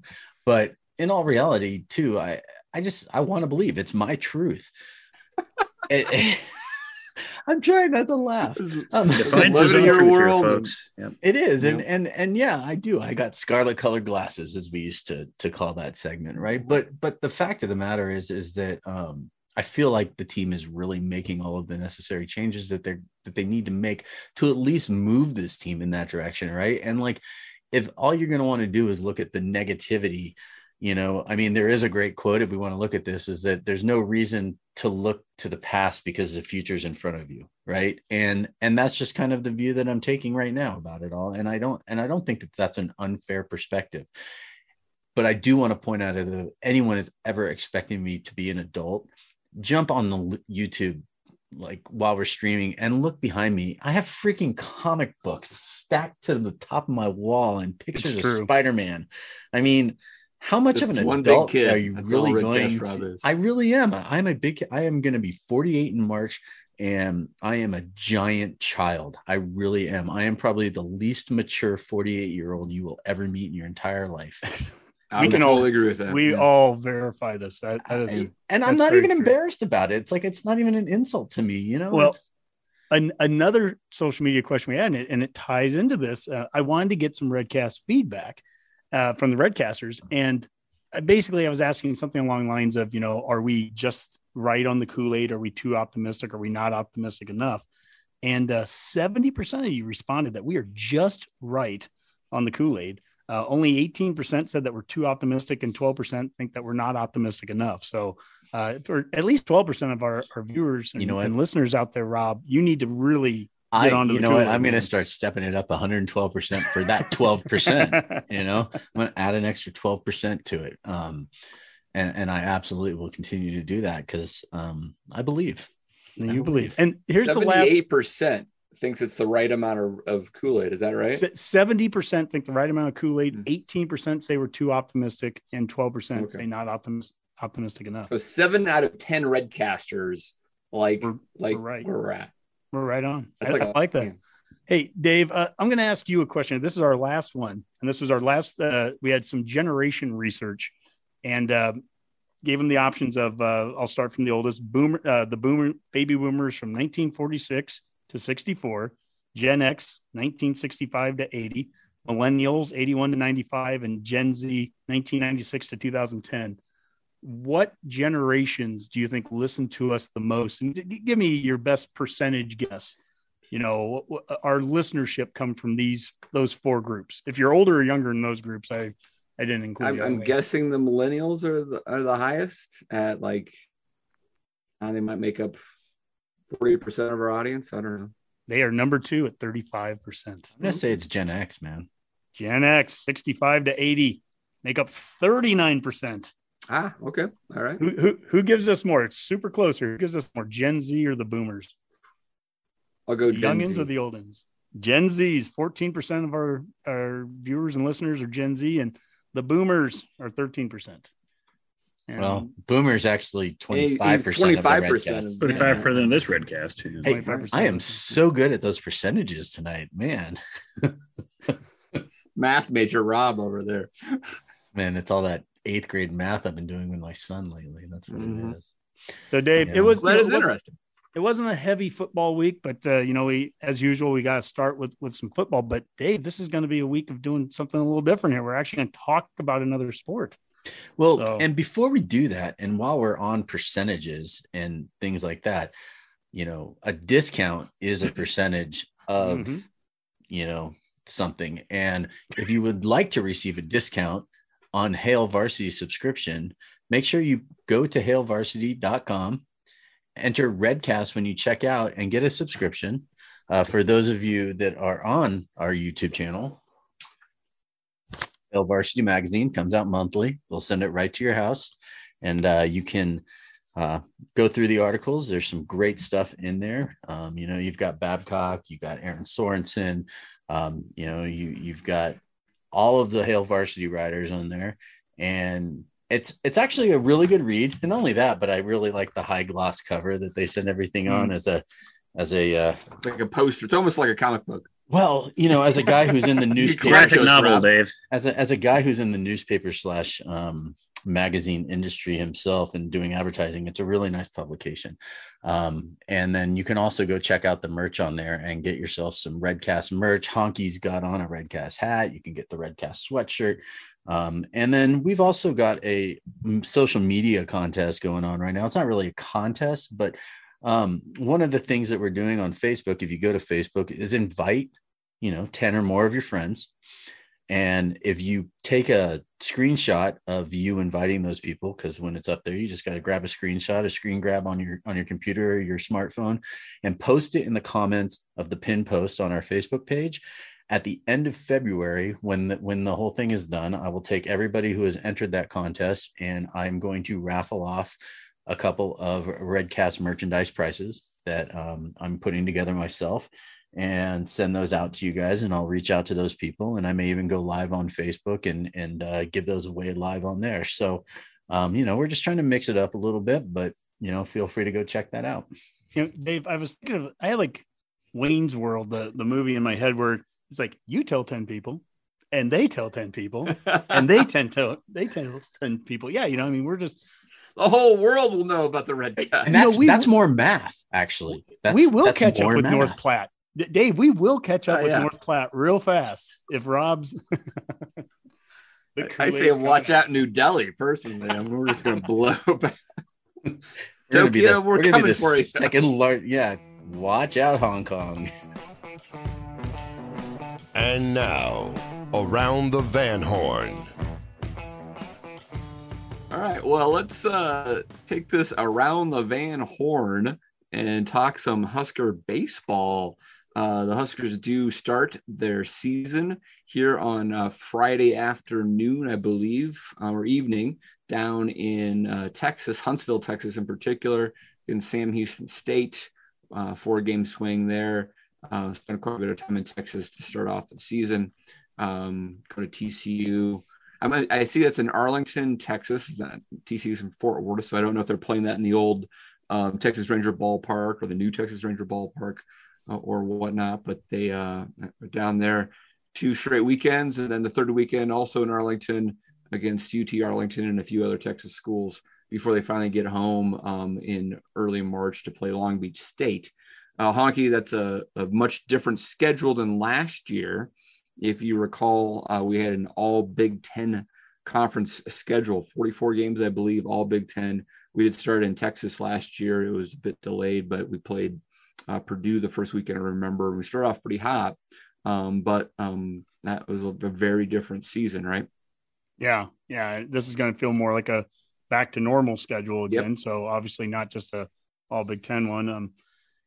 But in all reality, too, I I just I want to believe it's my truth. It- it- I'm trying not to laugh. Um, Defines Live his in own your world folks. Yep. it is, and Yeah. and and yeah, I do. I got scarlet colored glasses, as we used to to call that segment, right? But but the fact of the matter is, is that um, I feel like the team is really making all of the necessary changes that they're that they need to make to at least move this team in that direction, right? And like, if all you're going to want to do is look at the negativity, you know, I mean, there is a great quote if we want to look at this is that there's no reason to look to the past because the future's in front of you, right? And and that's just kind of the view that I'm taking right now about it all. And I don't and I don't think that that's an unfair perspective. But I do want to point out that if anyone is ever expecting me to be an adult, jump on the YouTube like while we're streaming and look behind me. I have freaking comic books stacked to the top of my wall and pictures of. Spider-Man. I mean, how much Just of an one big adult kid. are you That's really going? To- is. I really am. I'm a big. I am going to be 48 in March, and I am a giant child. I really am. I am probably the least mature 48 year old you will ever meet in your entire life. We can all- agree with that. We Yeah. all verify this. That, that is and, and I'm not even true. embarrassed about it. It's like it's not even an insult to me. You know. Well, an, another social media question we had, and it, and it ties into this. Uh, I wanted to get some Redcast feedback uh, from the Redcasters, and basically, I was asking something along the lines of, you know, are we just right on the Kool Aid? Are we too optimistic? Are we not optimistic enough? And uh, seventy percent of you responded that we are just right on the Kool Aid. Uh, only eighteen percent said that we're too optimistic, and twelve percent think that we're not optimistic enough. So uh, for at least 12% of our, our viewers and, You know and listeners out there, Rob, you need to really I, get onto you the know what? I'm going to start stepping it up 112 percent for that 12 percent. you know, I'm going to add an extra 12 percent to it. Um, and and I absolutely will continue to do that because um, I believe. And I you believe. believe. And here's the last Seventy-eight percent thinks it's the right amount of, of Kool Aid. Is that right? 70% think the right amount of Kool-Aid, Mm. 18% say we're too optimistic, and 12% Okay. say not optimis- optimistic enough. So seven out of ten Redcasters like We're- like we're right. where we're at. We're right on. I, like I like that. Hey, Dave, uh, I'm going to ask you a question. This is our last one. And this was our last, uh, we had some generation research and uh, gave them the options of, uh, I'll start from the oldest boomer, uh, the boomer, baby boomers from 1946 to 64, Gen X, 1965 to 80, millennials 81 to 95 and gen z 1996 to 2010 what generations do you think listen to us the most? And give me your best percentage guess. You know our listenership come from these those four groups. If you're older or younger in those groups i i didn't include I'm, I'm guessing the millennials are the, are the highest at like uh, they might make up 40% of our audience. I don't know. They are number two at 35% i'm gonna say it's gen x man. Gen X, 65 to 80, make up 39%. Ah, okay. All right. Who, who, who gives us more? It's super close here. Who gives us more, Gen Z or the boomers? I'll go the youngins Z. or the oldins? Gen Z's 14% of our, our viewers and listeners are Gen Z, and the boomers are 13%. And well, boomers actually 25%. 25 percent. 25 percent of this redcast. Hey, I am so good at those percentages tonight, man. math major Rob over there. Man, it's all that eighth grade math I've been doing with my son lately. That's what mm-hmm. it is. So, Dave, it was that is interesting. It wasn't a heavy football week, but uh, you know, we as usual we got to start with with some football. But Dave, this is going to be a week of doing something a little different here. We're actually going to talk about another sport. Well, so. and before we do that, and while we're on percentages and things like that, you know, a discount is a percentage of, mm-hmm. you know, something. And if you would like to receive a discount on Hail Varsity subscription, make sure you go to hailvarsity.com, enter Redcast when you check out, and get a subscription. Uh, for those of you that are on our YouTube channel, Hail Varsity Magazine comes out monthly. We'll send it right to your house, and uh, you can uh, go through the articles. There's some great stuff in there. Um, you know, you've got Babcock, you got Erin Sorensen, um, you know, you you've got all of the Hail Varsity riders on there, and it's it's actually a really good read. And not only that, but I really like the high gloss cover that they send everything on mm. as a as a uh, it's like a poster. It's almost like a comic book. Well, you know, as a guy who's in the newspaper, graphic novel, Dave. As a as a guy who's in the newspaper slash um, magazine industry himself and doing advertising. It's a really nice publication. Um, and then you can also go check out the merch on there and get yourself some Redcast merch. Honky's got on a Redcast hat. You can get the Redcast sweatshirt. Um, and then we've also got a social media contest going on right now. It's not really a contest, but um, one of the things that we're doing on Facebook, if you go to Facebook, is invite, you know, 10 or more of your friends and if you take a screenshot of you inviting those people, because when it's up there, you just got to grab a screenshot, a screen grab on your on your computer or your smartphone, and post it in the comments of the pin post on our Facebook page. At the end of February, when the, when the whole thing is done, I will take everybody who has entered that contest, and I'm going to raffle off a couple of Redcast merchandise prices that um, I'm putting together myself and send those out to you guys and I'll reach out to those people and I may even go live on Facebook and and uh, give those away live on there. So um, you know, we're just trying to mix it up a little bit, but you know, feel free to go check that out. You know, Dave, I was thinking of I had like Wayne's World, the the movie in my head where it's like you tell 10 people and they tell 10 people and they tend to they tell 10 people. Yeah, you know, I mean, we're just the whole world will know about the red And that's, you know, we, that's more math, actually. That's, we will catch up with math. North Platte. Dave, we will catch up uh, with yeah. North Platte real fast if Rob's. I say watch out New Delhi personally. I mean, we're just going to blow back. Tokyo, we're, we're coming for you. Second large, yeah. Watch out, Hong Kong. And now, around the Van Horn. All right. Well, let's uh, take this around the Van Horn and talk some Husker baseball. Uh, the Huskers do start their season here on uh, Friday afternoon, I believe, uh, or evening, down in uh, Texas, Huntsville, Texas, in particular, in Sam Houston State. Uh, four game swing there. Spent quite a bit of time in Texas to start off the season. Um, go to TCU. I, I see that's in Arlington, Texas. TCU's in Fort Worth, so I don't know if they're playing that in the old um, Texas Ranger ballpark or the new Texas Ranger ballpark uh, or whatnot. But they uh, are down there two straight weekends, and then the third weekend also in Arlington against UT Arlington and a few other Texas schools before they finally get home um, in early March to play Long Beach State. Uh, Honky, that's a, a, much different schedule than last year. if you recall, uh, we had an all Big Ten conference schedule, 44 games, I believe, all Big Ten. We did start in Texas last year. It was a bit delayed, but we played uh, Purdue the first weekend. I remember we started off pretty hot, um, but um, that was a, a very different season, right? Yeah, yeah. This is going to feel more like a back to normal schedule again. Yep. So obviously not just a all Big Ten one. Um,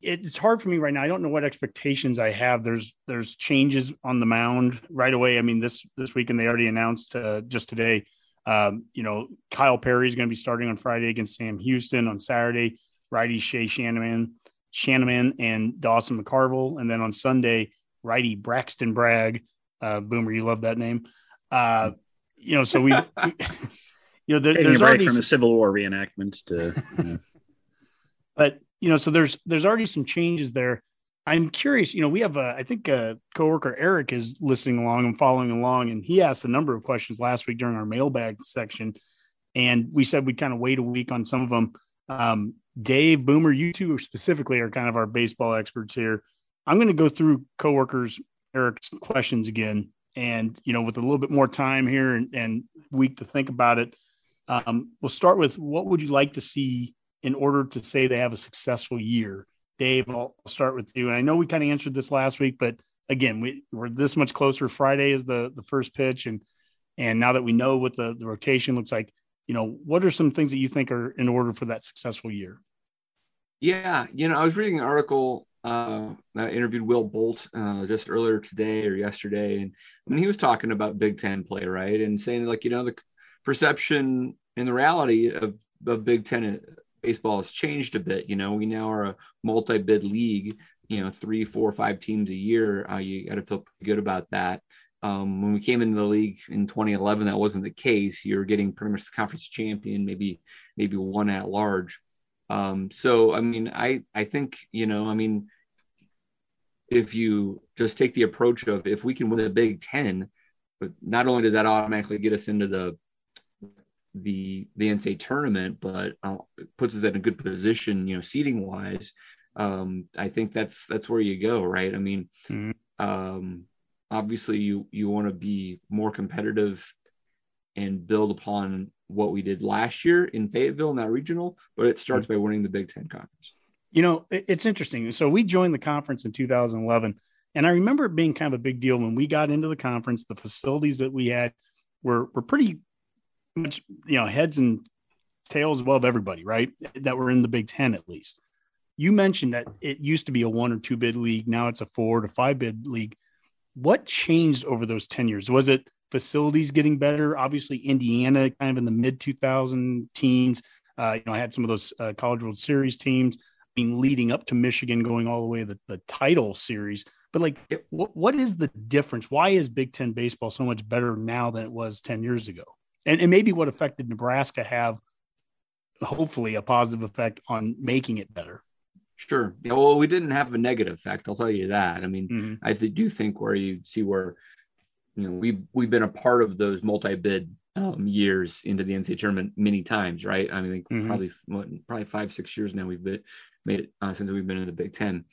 it's hard for me right now. I don't know what expectations I have. There's there's changes on the mound right away. I mean this this weekend they already announced uh, just today. Um, you know Kyle Perry is going to be starting on Friday against Sam Houston on Saturday. Righty Shay Schanaman, Schanaman and Dawson McCarville, and then on Sunday righty Braxton Bragg. Uh, Boomer, you love that name. Uh, you know, so we, we you know, there, there's already from the Civil War reenactment to. You know. but you know, so there's there's already some changes there. I'm curious. You know, we have a I think a coworker Eric is listening along and following along, and he asked a number of questions last week during our mailbag section, and we said we'd kind of wait a week on some of them. Um, Dave Boomer, you two specifically are kind of our baseball experts here. I'm going to go through coworkers Eric's questions again, and you know, with a little bit more time here and, and week to think about it. Um, we'll start with what would you like to see in order to say they have a successful year? Dave, I'll start with you. And I know we kind of answered this last week, but again, we, we're this much closer. Friday is the the first pitch, and and now that we know what the, the rotation looks like, you know, what are some things that you think are in order for that successful year? Yeah, you know, I was reading an article. Uh, I interviewed Will Bolt uh, just earlier today or yesterday, and I mean, he was talking about Big Ten play, right, and saying like, you know, the perception and the reality of, of Big Ten baseball has changed a bit. You know, we now are a multi-bid league. You know, three, four, five teams a year. Uh, you got to feel good about that. Um, when we came into the league in 2011, that wasn't the case. You're getting pretty much the conference champion, maybe maybe one at large. Um, so, I mean, I I think you know, I mean, if you just take the approach of if we can win the Big Ten, but not only does that automatically get us into the the the NCAA tournament, but uh, puts us in a good position, you know, seating wise. Um, I think that's that's where you go, right? I mean, mm-hmm. um, obviously you you want to be more competitive and build upon what we did last year in Fayetteville in that regional, but it starts mm-hmm. by winning the Big Ten conference. You know, it's interesting. So we joined the conference in 2011, and I remember it being kind of a big deal when we got into the conference. The facilities that we had were were pretty much you know heads and tails above everybody, right? That were in the Big Ten at least. You mentioned that it used to be a one or two bid league. Now it's a four to five bid league. What changed over those 10 years? Was it facilities getting better? Obviously, Indiana kind of in the mid 2000 teens. Uh, you know, I had some of those uh, College World Series teams being leading up to Michigan going all the way to the, the title series. But like, what, what is the difference? Why is Big Ten baseball so much better now than it was 10 years ago? and, and maybe what effect did Nebraska have? Hopefully, a positive effect on making it better. Sure. Yeah, well, we didn't have a negative effect. I'll tell you that. I mean, mm-hmm. I do think where you see where, you know, we've we've been a part of those multi-bid um, years into the NCAA tournament many times, right? I mean, mm-hmm. probably what, probably five six years now we've been, made it uh, since we've been in the Big Ten,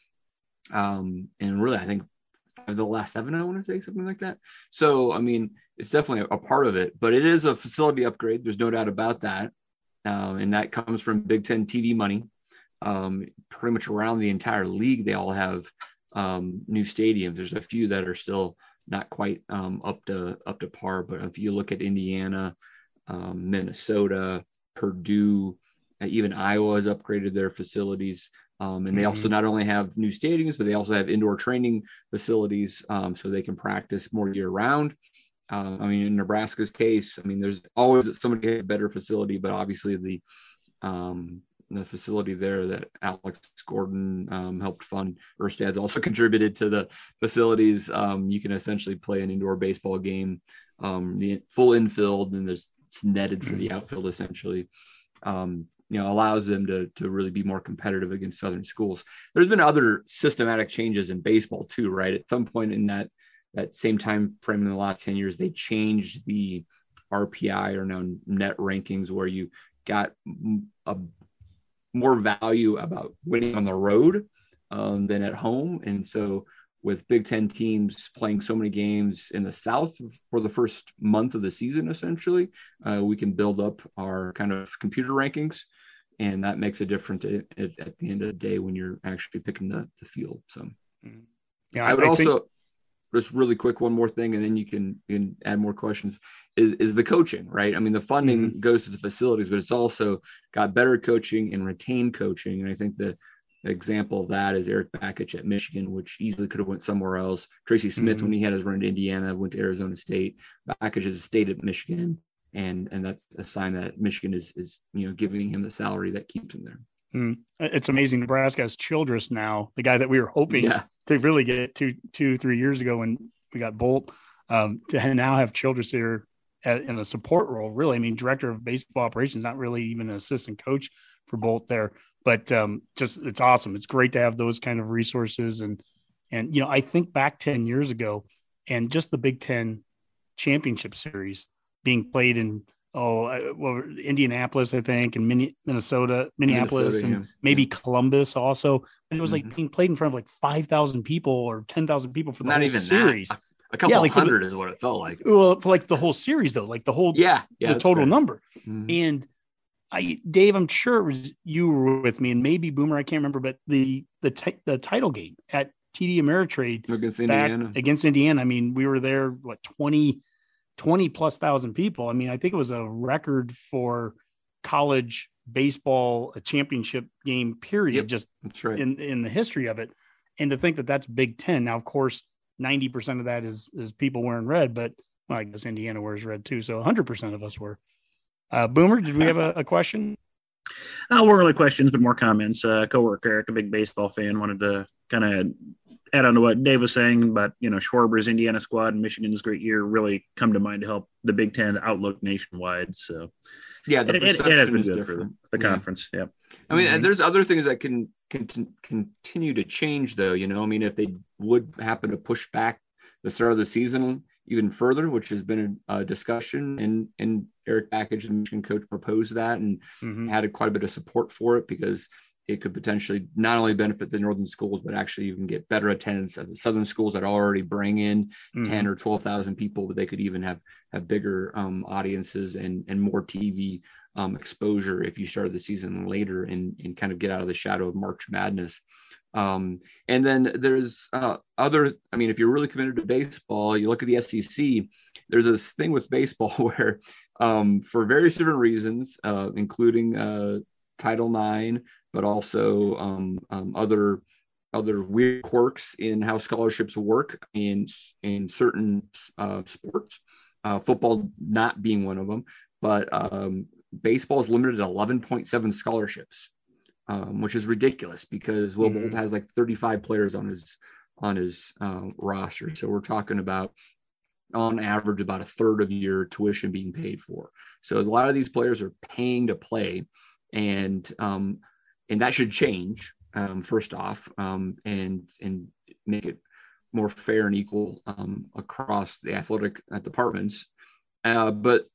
um, and really I think the last seven I want to say something like that. So I mean, it's definitely a, part of it, but it is a facility upgrade. There's no doubt about that. Um, and that comes from Big Ten TV money. Um, pretty much around the entire league, they all have um, new stadiums. There's a few that are still not quite um, up to up to par, but if you look at Indiana, um, Minnesota, Purdue, uh, even Iowa has upgraded their facilities. Um, and they also mm-hmm. not only have new stadiums, but they also have indoor training facilities um, so they can practice more year round. Uh, I mean, in Nebraska's case, I mean, there's always somebody has a better facility, but obviously the um, the facility there that Alex Gordon um, helped fund. Erstad's also contributed to the facilities. Um, you can essentially play an indoor baseball game, um, the full infield, and there's it's netted for the mm-hmm. outfield essentially. Um, you know, allows them to to really be more competitive against Southern schools. There's been other systematic changes in baseball too, right? At some point in that that same time frame in the last 10 years, they changed the RPI or now net rankings where you got a more value about winning on the road um, than at home. And so with Big Ten teams playing so many games in the South for the first month of the season, essentially, uh, we can build up our kind of computer rankings. And that makes a difference at, at, the end of the day when you're actually picking the, the field. So, yeah, I would I also think... just really quick one more thing, and then you can, you can add more questions. Is is the coaching right? I mean, the funding mm-hmm. goes to the facilities, but it's also got better coaching and retained coaching. And I think the example of that is Erik Bakich at Michigan, which easily could have went somewhere else. Tracy Smith, mm-hmm. when he had his run to Indiana, went to Arizona State. Bakich is a state at Michigan, and and that's a sign that Michigan is is you know giving him the salary that keeps him there. Mm. It's amazing. Nebraska has Childress now, the guy that we were hoping yeah. to really get two two three years ago when we got Bolt. Um, to now have Childress here in a support role, really. I mean, director of baseball operations, not really even an assistant coach for Bolt there but um, just it's awesome. It's great to have those kind of resources and and you know I think back ten years ago and just the Big Ten championship series being played in oh well Indianapolis I think and Minnesota Minneapolis Minnesota, and yeah. maybe yeah. Columbus also and it was like mm-hmm. being played in front of like five thousand people or ten thousand people for the Not whole even series. That. A couple yeah, like hundred the, is what it felt like. Well, for like the whole series though, like the whole yeah, yeah the total number. Mm-hmm. And I, Dave, I'm sure it was you were with me, and maybe Boomer, I can't remember, but the the t- the title game at TD Ameritrade against Indiana. Against Indiana, I mean, we were there what 20, 20 plus thousand people. I mean, I think it was a record for college baseball a championship game period, yep, just right. in in the history of it. And to think that that's Big Ten now, of course, ninety percent of that is is people wearing red, but well, I guess Indiana wears red too, so hundred percent of us were. Uh, Boomer, did we have a, a question? Uh, weren't really questions, but more comments. Uh, coworker Eric, a big baseball fan, wanted to kind of add on to what Dave was saying about you know Schwarber's Indiana squad and Michigan's great year really come to mind to help the Big Ten outlook nationwide. So yeah, the it, it, it has been good for the, the yeah. conference. Yeah, I mean, mm-hmm. there's other things that can, can continue to change though. You know, I mean, if they would happen to push back the start of the season even further, which has been a, a discussion. And and Erik Bakich, the Michigan coach, proposed that and mm-hmm. had quite a bit of support for it because it could potentially not only benefit the northern schools, but actually even get better attendance at the southern schools that already bring in mm-hmm. 10 or 12,000 people, but they could even have have bigger um, audiences and and more TV um, exposure if you started the season later and, and kind of get out of the shadow of March Madness. Um, and then there's uh, other, I mean, if you're really committed to baseball, you look at the SEC, there's this thing with baseball where, um, for various different reasons, uh, including uh, Title IX, but also um, um, other other weird quirks in how scholarships work in in certain uh, sports, uh, football not being one of them, but um, baseball is limited to 11.7 scholarships um, which is ridiculous because Will mm-hmm. Bolt has like 35 players on his on his um, roster. So we're talking about on average about a third of your tuition being paid for. So a lot of these players are paying to play, and um, and that should change um, first off, um, and and make it more fair and equal um, across the athletic uh, departments. Uh, but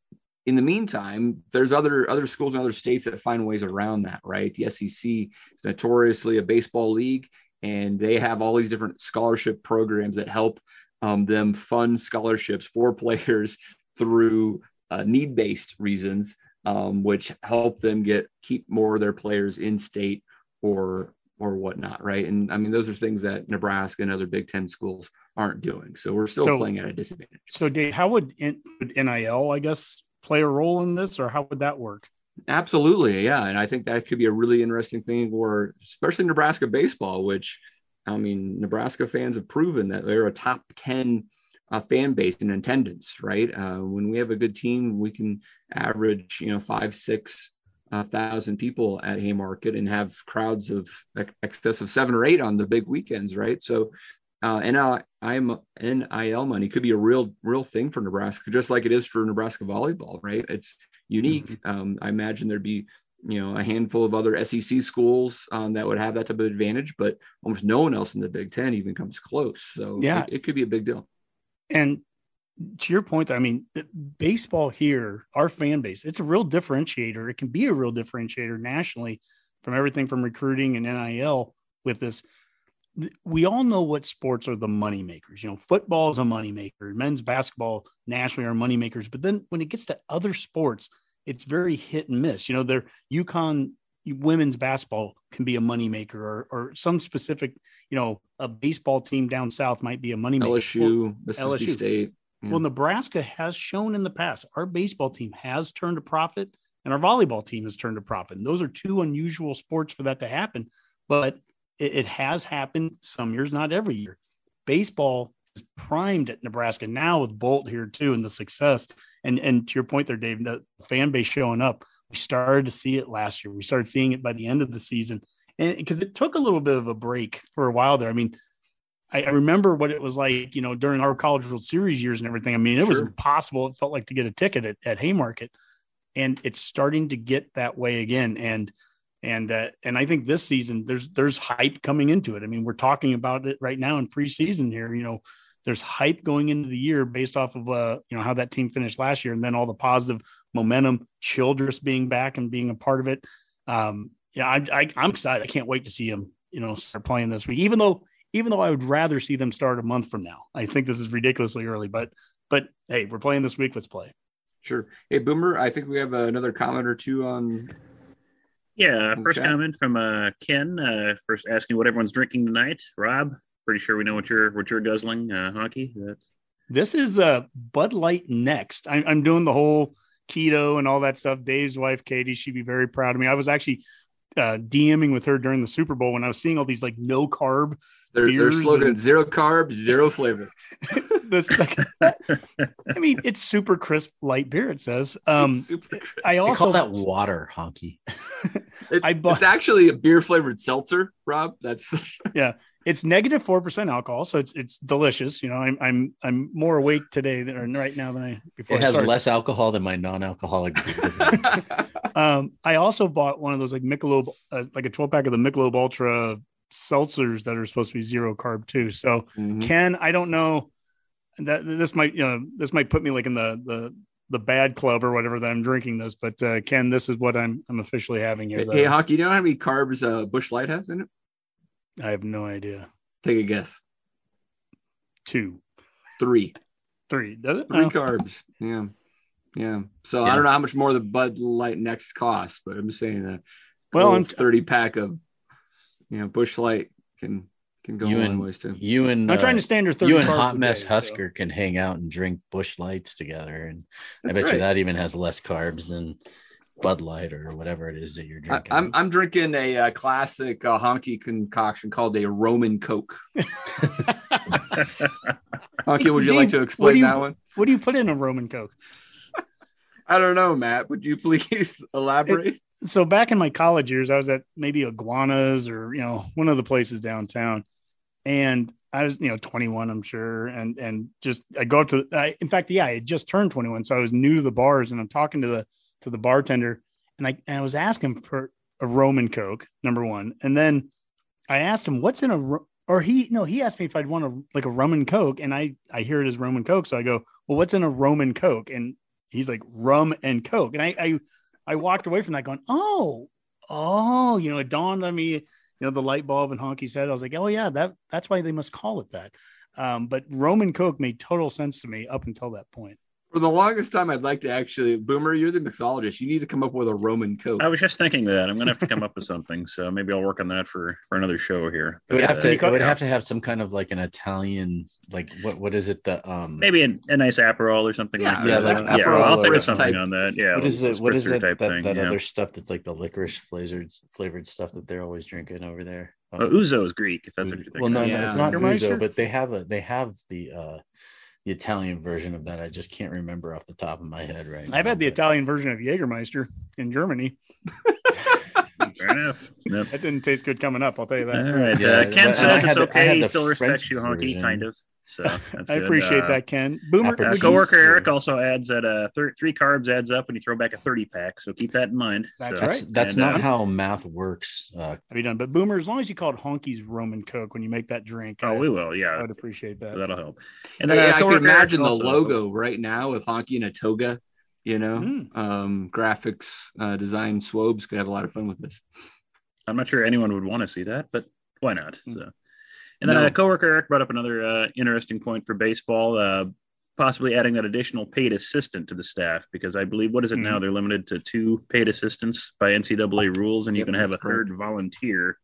in the meantime, there's other other schools in other states that find ways around that, right? The SEC is notoriously a baseball league, and they have all these different scholarship programs that help um, them fund scholarships for players through uh, need-based reasons, um, which help them get keep more of their players in state or or whatnot, right? And I mean, those are things that Nebraska and other Big Ten schools aren't doing. So we're still so, playing at a disadvantage. So, Dave, how would, would NIL, I guess, play a role in this, or how would that work? Absolutely, yeah, and I think that could be a really interesting thing for especially Nebraska baseball, which I mean, Nebraska fans have proven that they're a top ten uh, fan base and attendance. Right, uh, when we have a good team, we can average you know five, six uh, thousand people at Haymarket and have crowds of excess of seven or eight on the big weekends. Right, so uh, NIL, NIL money could be a real, real thing for Nebraska, just like it is for Nebraska volleyball, right? It's unique. Mm-hmm. Um, I imagine there'd be, you know, a handful of other SEC schools um, that would have that type of advantage, but almost no one else in the Big Ten even comes close. So yeah, it, it could be a big deal. And to your point, I mean, baseball here, our fan base, it's a real differentiator. It can be a real differentiator nationally from everything from recruiting and NIL with this we all know what sports are the money makers. You know, football is a money maker, men's basketball nationally are money makers. But then when it gets to other sports, it's very hit and miss. You know, their UConn women's basketball can be a money maker, or, or some specific, you know, a baseball team down south might be a money maker. LSU, Mississippi LSU. State. Yeah. Well, Nebraska has shown in the past our baseball team has turned a profit and our volleyball team has turned a profit. And those are two unusual sports for that to happen, but it, it has happened some years, not every year. Baseball is primed at Nebraska now with Bolt here too, and the success. And and to your point there, Dave, the fan base showing up. We started to see it last year. We started seeing it by the end of the season, and because it took a little bit of a break for a while there. I mean, I, I remember what it was like, you know, during our College World Series years and everything. I mean, it was Sure. impossible. It felt like to get a ticket at, at Haymarket, and it's starting to get that way again. And and uh, and I think this season there's there's hype coming into it. I mean, we're talking about it right now in preseason here. You know, there's hype going into the year based off of uh you know how that team finished last year, and then all the positive momentum, Childress being back and being a part of it. Um, yeah, I, I I'm excited. I can't wait to see him. You know, start playing this week. Even though even though I would rather see them start a month from now. I think this is ridiculously early, but but hey, we're playing this week. Let's play. Sure. Hey, Boomer, I think we have another comment or two on. Yeah, first Okay. comment from uh, Ken. Uh, first asking what everyone's drinking tonight. Rob, pretty sure we know what you're what you're guzzling. Uh, hockey. That, This is uh Bud Light next. I'm, I'm doing the whole keto and all that stuff. Dave's wife, Katie, she'd be very proud of me. I was actually uh, DMing with her during the Super Bowl when I was seeing all these like no carb. Their, their slogan: and- zero carb, zero flavor. the second, I mean, it's super crisp light beer. It says. Um, Super crisp. I They also call that water honky. It- I bought- it's actually a beer flavored seltzer, Rob. That's yeah. it's negative four percent alcohol, so it's it's delicious. You know, I'm I'm I'm more awake today than or right now than I before. It I has started. less alcohol than my non-alcoholic. beer. Um, I also bought one of those like Michelob, uh, like a 12 pack of the Michelob Ultra seltzers that are supposed to be zero carb too. So Mhm. Ken, I don't know that this might, you know, this might put me like in the the the bad club or whatever that I'm drinking this, but uh, Ken, this is what I'm I'm officially having here. Hey, though. hey, Honky, you know how many carbs uh, Busch Light has in it? I have no idea. Take a guess. Two, Three. three, does it? Three Oh, carbs. Yeah. Yeah. So Yeah. I don't know how much more the Bud Light next costs, but I'm just saying that. Well, I'm- 30 pack of, you know, Busch Light can can go You a long and- ways too. you and I'm trying uh, to stand your third. you and Hot Mess day, so- Husker can hang out and drink Busch Lights together, and I bet right. you that even has less carbs than Bud Light or whatever it is that you're I, drinking. I'm I'm drinking a, uh classic uh, honky concoction called a Roman Coke. Honky, would you like to explain you- that one? What do you put in a Roman Coke? I don't know, Matt. Would you please elaborate? so back in my college years, I was at maybe Iguanas or you know one of the places downtown, and I was you know 21, I'm sure, and and just I go up to I, in fact, yeah, I had just turned 21, so I was new to the bars, and I'm talking to the to the bartender, and I and I was asking for a Roman Coke, number one, and then I asked him what's in a or he no he asked me if I'd want a like a rum and Coke, and I I hear it as Roman Coke, so I go well what's in a Roman Coke, and he's like rum and Coke, and I I I walked away from that going, oh, oh, you know, it dawned on me, you know, the light bulb in Honky's head. I was like, oh yeah, that that's why they must call it that. Um, but Roman Coke made total sense to me up until that point. For the longest time, I'd like to actually, Boomer, you're the mixologist. You need to come up with a Roman Coke. I was just thinking that I'm gonna have to come up with something, so maybe I'll work on that for for another show here. it would have But, to. uh, It would have to have some kind of like an Italian, like what? What is it? The um. maybe a, a nice Aperol or something Yeah, like yeah, that. like yeah, Aperol I'll think or of something type- on that. Yeah, What is it? What is it? That, thing, that yeah. other stuff that's like the licorice flavored flavored stuff that they're always drinking over there. Uh, Ouzo is Greek, if that's what you're thinking. well, no, of. no, it's not Jägermeister? Ouzo, but they have a they have the uh the Italian version of that. I just can't remember off the top of my head right now. I've had the but- Italian version of Jägermeister in Germany. Fair enough. Yep. That didn't taste good coming up. I'll tell you that. right. Yeah, uh, Ken says it's the- okay. He the still respects you, honky, version. kind of. So that's I good. appreciate Uh, that, Ken. Boomer, Apple Uh, would cheese. coworker Eric also adds that uh, thir- three carbs adds up when you throw back a 30 pack. So keep that in mind. That's So- right. that's And, not uh, how math works. Uh, have you done? But Boomer, as long as you call it Honky's Roman Coke when you make that drink, Oh, I, we will. Yeah, I would appreciate that. That'll help. And Hey, then uh, I can coworker Eric imagine the also- logo right now with Honky in a toga. You know, Mm. um, graphics uh, design swobes could have a lot of fun with this. I'm not sure anyone would want to see that, but why not? Hmm. So, And then No. a coworker Eric brought up another uh, interesting point for baseball, uh, possibly adding that additional paid assistant to the staff because I believe what is it now? They're limited to two paid assistants by NCAA rules, and you can have a correct. third volunteer.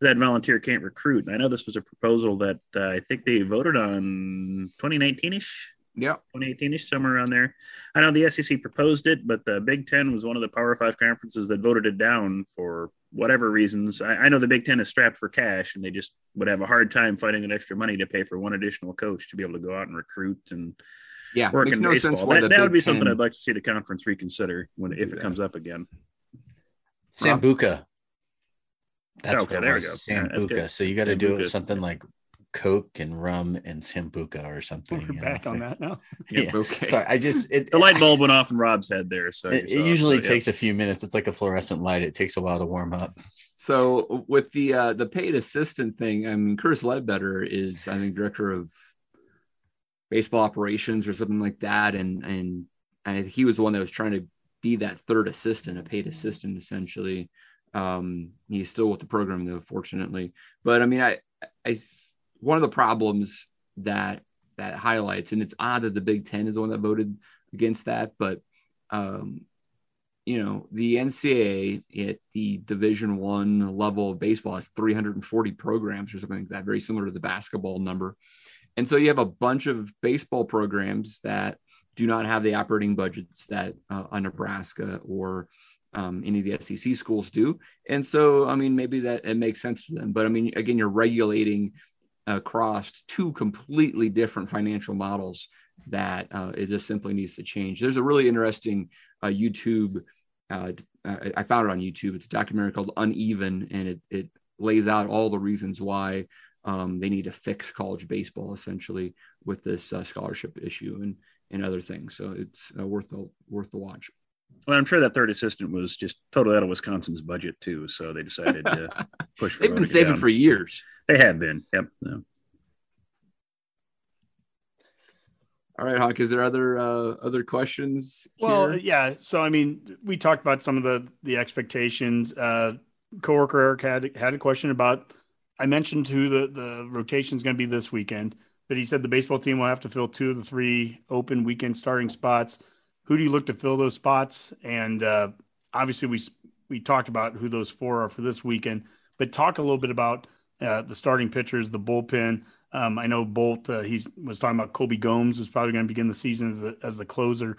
That volunteer can't recruit. And I know this was a proposal that uh, I think they voted on 2019 ish. Yeah. 2018ish, somewhere around there. I know the SEC proposed it, but the Big Ten was one of the Power Five conferences that voted it down for whatever reasons. I, I know the Big Ten is strapped for cash, and they just would have a hard time finding an extra money to pay for one additional coach to be able to go out and recruit and Yeah. work Makes in no baseball. sense That, that would Big be something I'd like to see the conference reconsider when if it comes up again. Sambuca. That's Okay, what there we was, go. Yeah, that's Sambuca. good. so you got to do Sambuca. something like Coke and rum and Sambuca or something. We're you know, back on that now. Yeah. Okay. Sorry, I just it, The light bulb went off in Rob's head there, so It, it usually so, yeah. takes a few minutes. It's like a fluorescent light. It takes a while to warm up. So with the uh, the paid assistant thing, I mean, Curtis Ledbetter is, I think, director of baseball operations or something like that, and and I think he was the one that was trying to be that third assistant, a paid assistant, essentially. Um, he's still with the program though, fortunately. But I mean, I, I one of the problems that that highlights, and it's odd that the Big Ten is the one that voted against that, but um, you know the ncaa at the division one level of baseball has 340 programs or something like that very similar to the basketball number. And so you have a bunch of baseball programs that do not have the operating budgets that uh, a nebraska or um, any of the sec schools do. And so i mean maybe that it makes sense to them but i mean again you're regulating across two completely different financial models that uh, it just simply needs to change there's a really interesting uh, youtube uh, I found it on YouTube. It's a documentary called Uneven, and it, it lays out all the reasons why um, they need to fix college baseball essentially with this uh, scholarship issue and and other things. So it's uh, worth the worth the watch. Well, I'm sure that third assistant was just totally out of Wisconsin's budget too, so they decided to push. For They've been saving down. for years. They have been. Yep. No. All right, Hawk. Is there other uh, other questions? Well, here? yeah. So I mean, we talked about some of the the expectations. Uh, coworker Eric had had a question about. I mentioned who the the rotation is going to be this weekend, but he said the baseball team will have to fill two of the three open weekend starting spots. Who do you look to fill those spots? And uh, obviously, we we talked about who those four are for this weekend, but talk a little bit about uh, the starting pitchers, the bullpen. Um, I know Bolt. Uh, he was talking about Colby Gomes is probably going to begin the season as the, as the closer.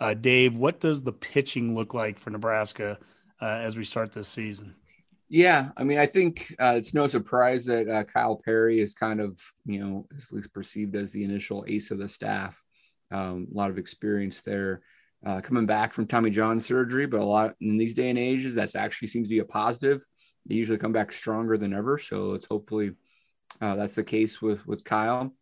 Uh, Dave, what does the pitching look like for Nebraska uh, as we start this season? Yeah, I mean, I think uh, it's no surprise that uh, Kyle Perry is kind of, you know, at least perceived as the initial ace of the staff. Um, a lot of experience there, uh, coming back from Tommy John surgery, but a lot in these day and ages, that's actually seems to be a positive. They usually come back stronger than ever, so it's hopefully uh, that's the case with with Kyle.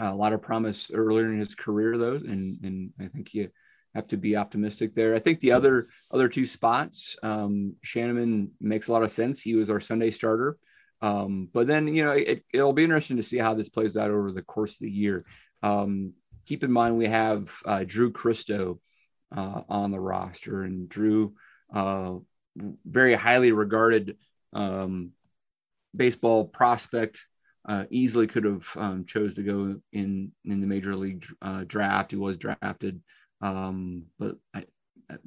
Uh, a lot of promise earlier in his career, though, and and I think you have to be optimistic there. I think the other other two spots, um, Shannon makes a lot of sense. He was our Sunday starter, um, but then you know it, it'll be interesting to see how this plays out over the course of the year. Um, keep in mind we have uh, Drew Christo uh, on the roster, and Drew, uh, very highly regarded um, baseball prospect. Uh, easily could have um, chose to go in in the major league uh, draft. He was drafted, um, but I,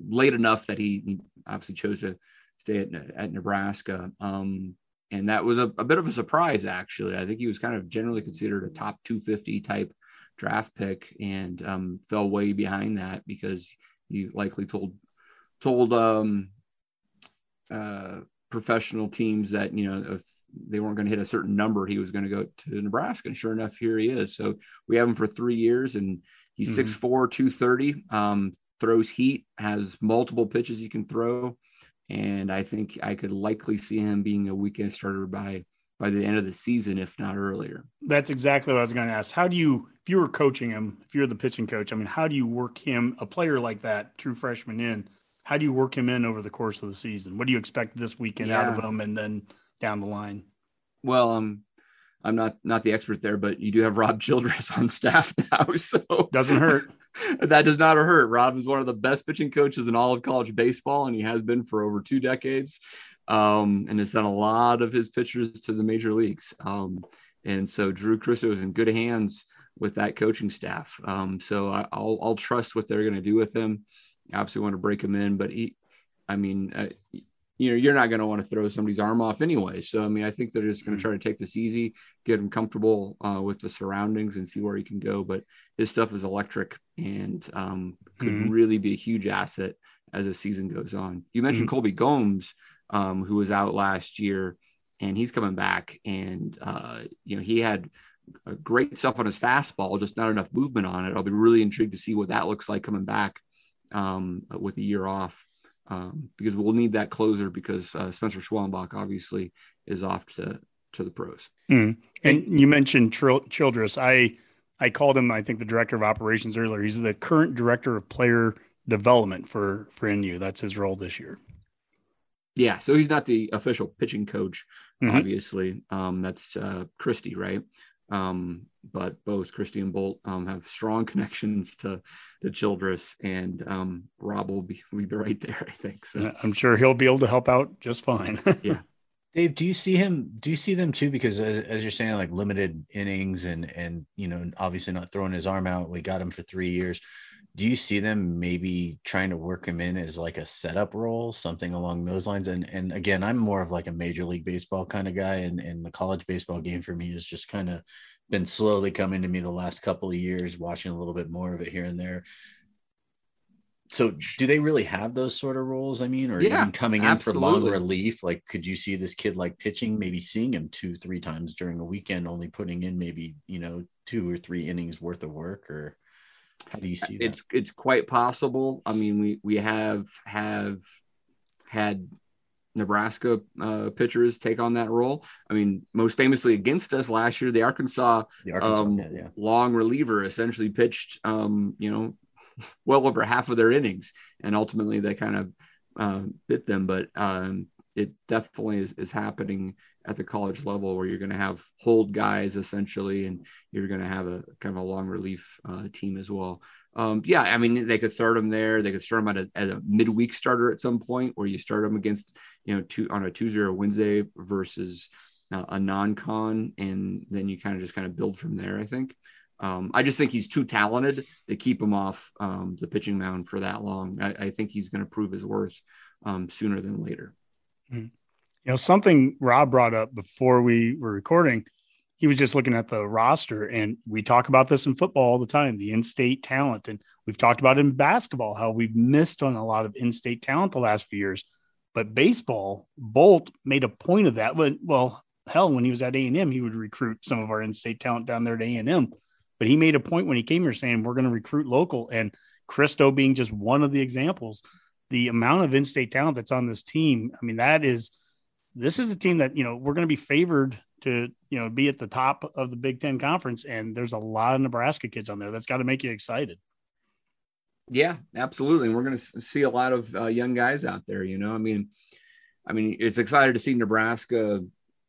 late enough that he, he obviously chose to stay at, at Nebraska. Um, and that was a, a, bit of a surprise, actually. I think he was kind of generally considered a top 250 type draft pick and um, fell way behind that because he likely told told um, uh, professional teams that you know if they weren't going to hit a certain number, he was going to go to Nebraska. And sure enough, here he is. So we have him for three years, and he's Mhm. 6'4", 230, um, throws heat, has multiple pitches he can throw, and I think I could likely see him being a weekend starter by by the end of the season, if not earlier. That's exactly what I was going to ask. How do you, if you were coaching him, if you're the pitching coach, I mean, how do you work him, a player like that, true freshman in? How do you work him in over the course of the season? What do you expect this weekend out of him, and then down the line? Well, um, I'm not not the expert there, but you do have Rob Childress on staff now, so Doesn't hurt. that does not hurt. Rob is one of the best pitching coaches in all of college baseball, and he has been for over two decades. Um, and has sent a lot of his pitchers to the major leagues. Um, and so Drew Christo is in good hands with that coaching staff. Um, so I, will I'll trust what they're going to do with him. I obviously want to break him in, but he, I mean, uh, you know, you're not going to want to throw somebody's arm off anyway. So, I mean, I think they're just going to mm-hmm. try to take this easy, get him comfortable uh, with the surroundings and see where he can go. But his stuff is electric and um, could mm-hmm. really be a huge asset as the season goes on. You mentioned mm-hmm. Colby Gomes, um, who was out last year, and he's coming back. And, uh, you know, he had great stuff on his fastball, just not enough movement on it. I'll be really intrigued to see what that looks like coming back um, with a year off um, because we'll need that closer because uh, Spencer Schwellenbach obviously is off to to the pros. Mm. And you mentioned Childress. I I called him I think the director of operations earlier. He's the current director of player development for for NU. That's his role this year. Yeah, so he's not the official pitching coach, mm-hmm. obviously. Um, that's uh, Christy, right? Um, but both Christy and Bolt um, have strong connections to to Childress, and um, Rob will be will be right there. I think so. I'm sure he'll be able to help out just fine. yeah. Dave, do you see him? Do you see them too? Because as, as, you're saying, like limited innings and and you know, obviously not throwing his arm out. We got him for three years. Do you see them maybe trying to work him in as like a setup role, something along those lines? And and again, I'm more of like a major league baseball kind of guy, and and the college baseball game for me is just kind of been slowly coming to me the last couple of years, watching a little bit more of it here and there. So, do they really have those sort of roles? I mean, or yeah, even coming in absolutely. for long relief? Like, could you see this kid like pitching, maybe seeing him two, three times during a weekend, only putting in maybe you know two or three innings worth of work, or how do you see that? It's it's quite possible. I mean, we we have have had Nebraska uh, pitchers take on that role. I mean, most famously against us last year, the Arkansas, the Arkansas um, yeah, yeah. long reliever essentially pitched, um, you know, well over half of their innings, and ultimately they kind of uh, bit them. But um, it definitely is, is happening at the college level where you're going to have hold guys essentially, and you're going to have a kind of a long relief uh, team as well. Um, yeah, I mean, they could start him there. They could start him a, as a midweek starter at some point, where you start him against, you know, two on a Tuesday or Wednesday versus uh, a non-con, and then you kind of just kind of build from there. I think. Um, I just think he's too talented to keep him off um, the pitching mound for that long. I, I think he's going to prove his worth um, sooner than later. Mm-hmm. You know, something Rob brought up before we were recording he was just looking at the roster and we talk about this in football all the time the in-state talent and we've talked about in basketball how we've missed on a lot of in-state talent the last few years. But baseball bolt made a point of that when well hell when he was at a&m he would recruit some of our in-state talent down there at a&m but he made a point when he came here saying we're going to recruit local and christo being just one of the examples the amount of in-state talent that's on this team i mean that is this is a team that you know we're going to be favored to you know be at the top of the Big Ten conference, and there's a lot of Nebraska kids on there. That's got to make you excited. Yeah, absolutely. We're going to see a lot of uh, young guys out there. You know, I mean, I mean, it's excited to see Nebraska,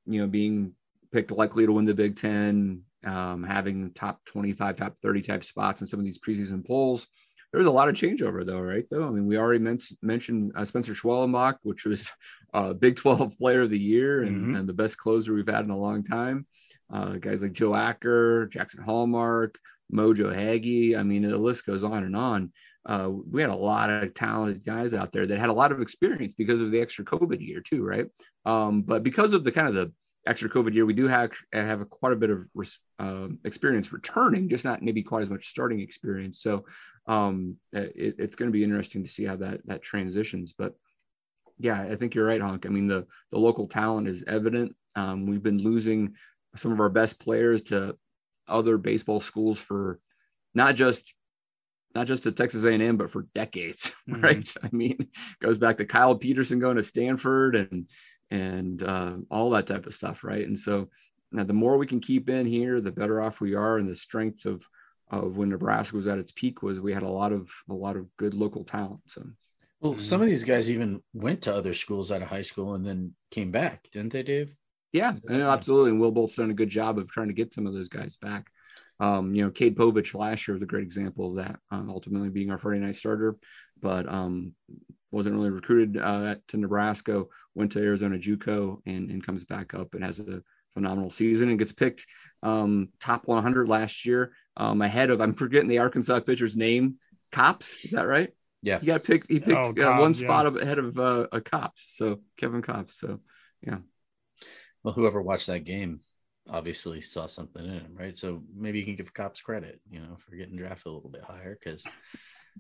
you know, being picked likely to win the Big Ten, um, having top 25, top 30 type spots in some of these preseason polls. There's a lot of changeover, though, right? Though, I mean, we already men- mentioned uh, Spencer Schwellenbach, which was uh, Big 12 Player of the Year and, mm-hmm. and, the best closer we've had in a long time. Uh, guys like Joe Acker, Jackson Hallmark, Mojo Hagge. I mean, the list goes on and on. Uh, we had a lot of talented guys out there that had a lot of experience because of the extra COVID year too, right? Um, but because of the kind of the extra COVID year, we do have have a, quite a bit of uh, experience returning, just not maybe quite as much starting experience. So um, it, it's going to be interesting to see how that that transitions. But yeah, I think you're right, Honk. I mean, the the local talent is evident. Um, we've been losing some of our best players to other baseball schools for not just not just to Texas A&M, but for decades, mm-hmm. right? I mean, goes back to Kyle Peterson going to Stanford and and uh, all that type of stuff, right? And so now the more we can keep in here, the better off we are, and the strengths of of when Nebraska was at its peak was we had a lot of a lot of good local talent. So well, some of these guys even went to other schools out of high school and then came back, didn't they, Dave? Yeah, absolutely. And Will Bolt's done a good job of trying to get some of those guys back. Um, you know, Cade Povich last year was a great example of that, uh, ultimately being our Friday night starter. But um, wasn't really recruited uh, to Nebraska, went to Arizona JUCO, and, and comes back up and has a phenomenal season and gets picked um, top 100 last year, um, ahead of I'm forgetting the Arkansas pitcher's name, Kopps, Is that right? Yeah, he got picked. He picked Oh, uh, Kopps, one yeah. spot ahead of uh, a Kopps. So Kevin Kopps. So yeah, Well, whoever watched that game obviously saw something in him, right? So maybe you can give Kopps credit, you know, for getting drafted a little bit higher because,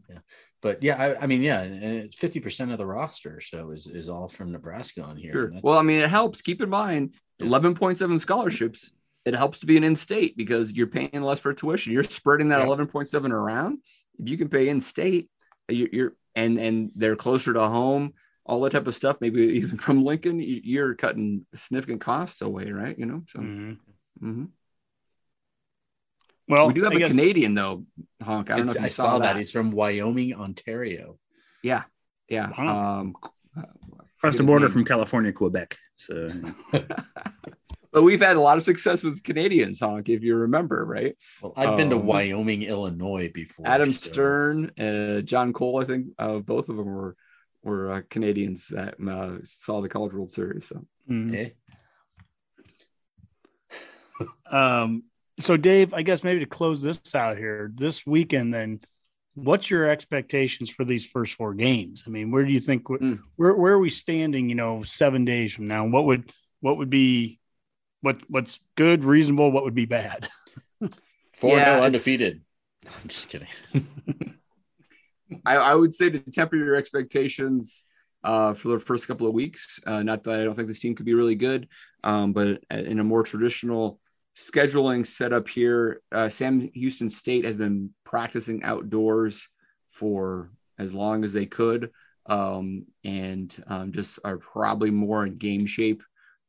yeah. But yeah, I, I mean, yeah, and it's fifty percent of the roster, so is is all from Nebraska on here. sure. Well, I mean, it helps. Keep in mind, 11.7 scholarships. It helps to be an in-state because you're paying less for tuition. You're spreading that 11.7 around. If you can pay in-state, you're, you're and and they're closer to home. All that type of stuff. Maybe even from Lincoln, you- you're cutting significant costs away, right? You know. So Mhm. mhm. Well, we do have I a guess- Canadian though, Honk. I don't know if you I saw, saw that. that. He's from Wyoming, Ontario. Yeah, yeah. Wow. Um, Across the border from California, Quebec. So but we've had a lot of success with Canadians, Honk, if you remember, right? Well, I've been to Um, Wyoming, Illinois before. Adam so- Stern, uh, John Cole, I think uh, both of them were were uh, Canadians that uh, saw the College World Series. So Mhm. Eh? Um, so Dave, I guess maybe to close this out here, this weekend, then what's your expectations for these first four games? I mean, where do you think Mm. where where are we standing, you know, seven days from now? What would what would be what what's good, reasonable, what would be bad? Four Yeah, no undefeated. I'm just kidding. I, I would say to temper your expectations uh, for the first couple of weeks. Uh, not that I don't think this team could be really good, um, but in a more traditional scheduling set up here, uh, Sam Houston State has been practicing outdoors for as long as they could, um, and um, just are probably more in game shape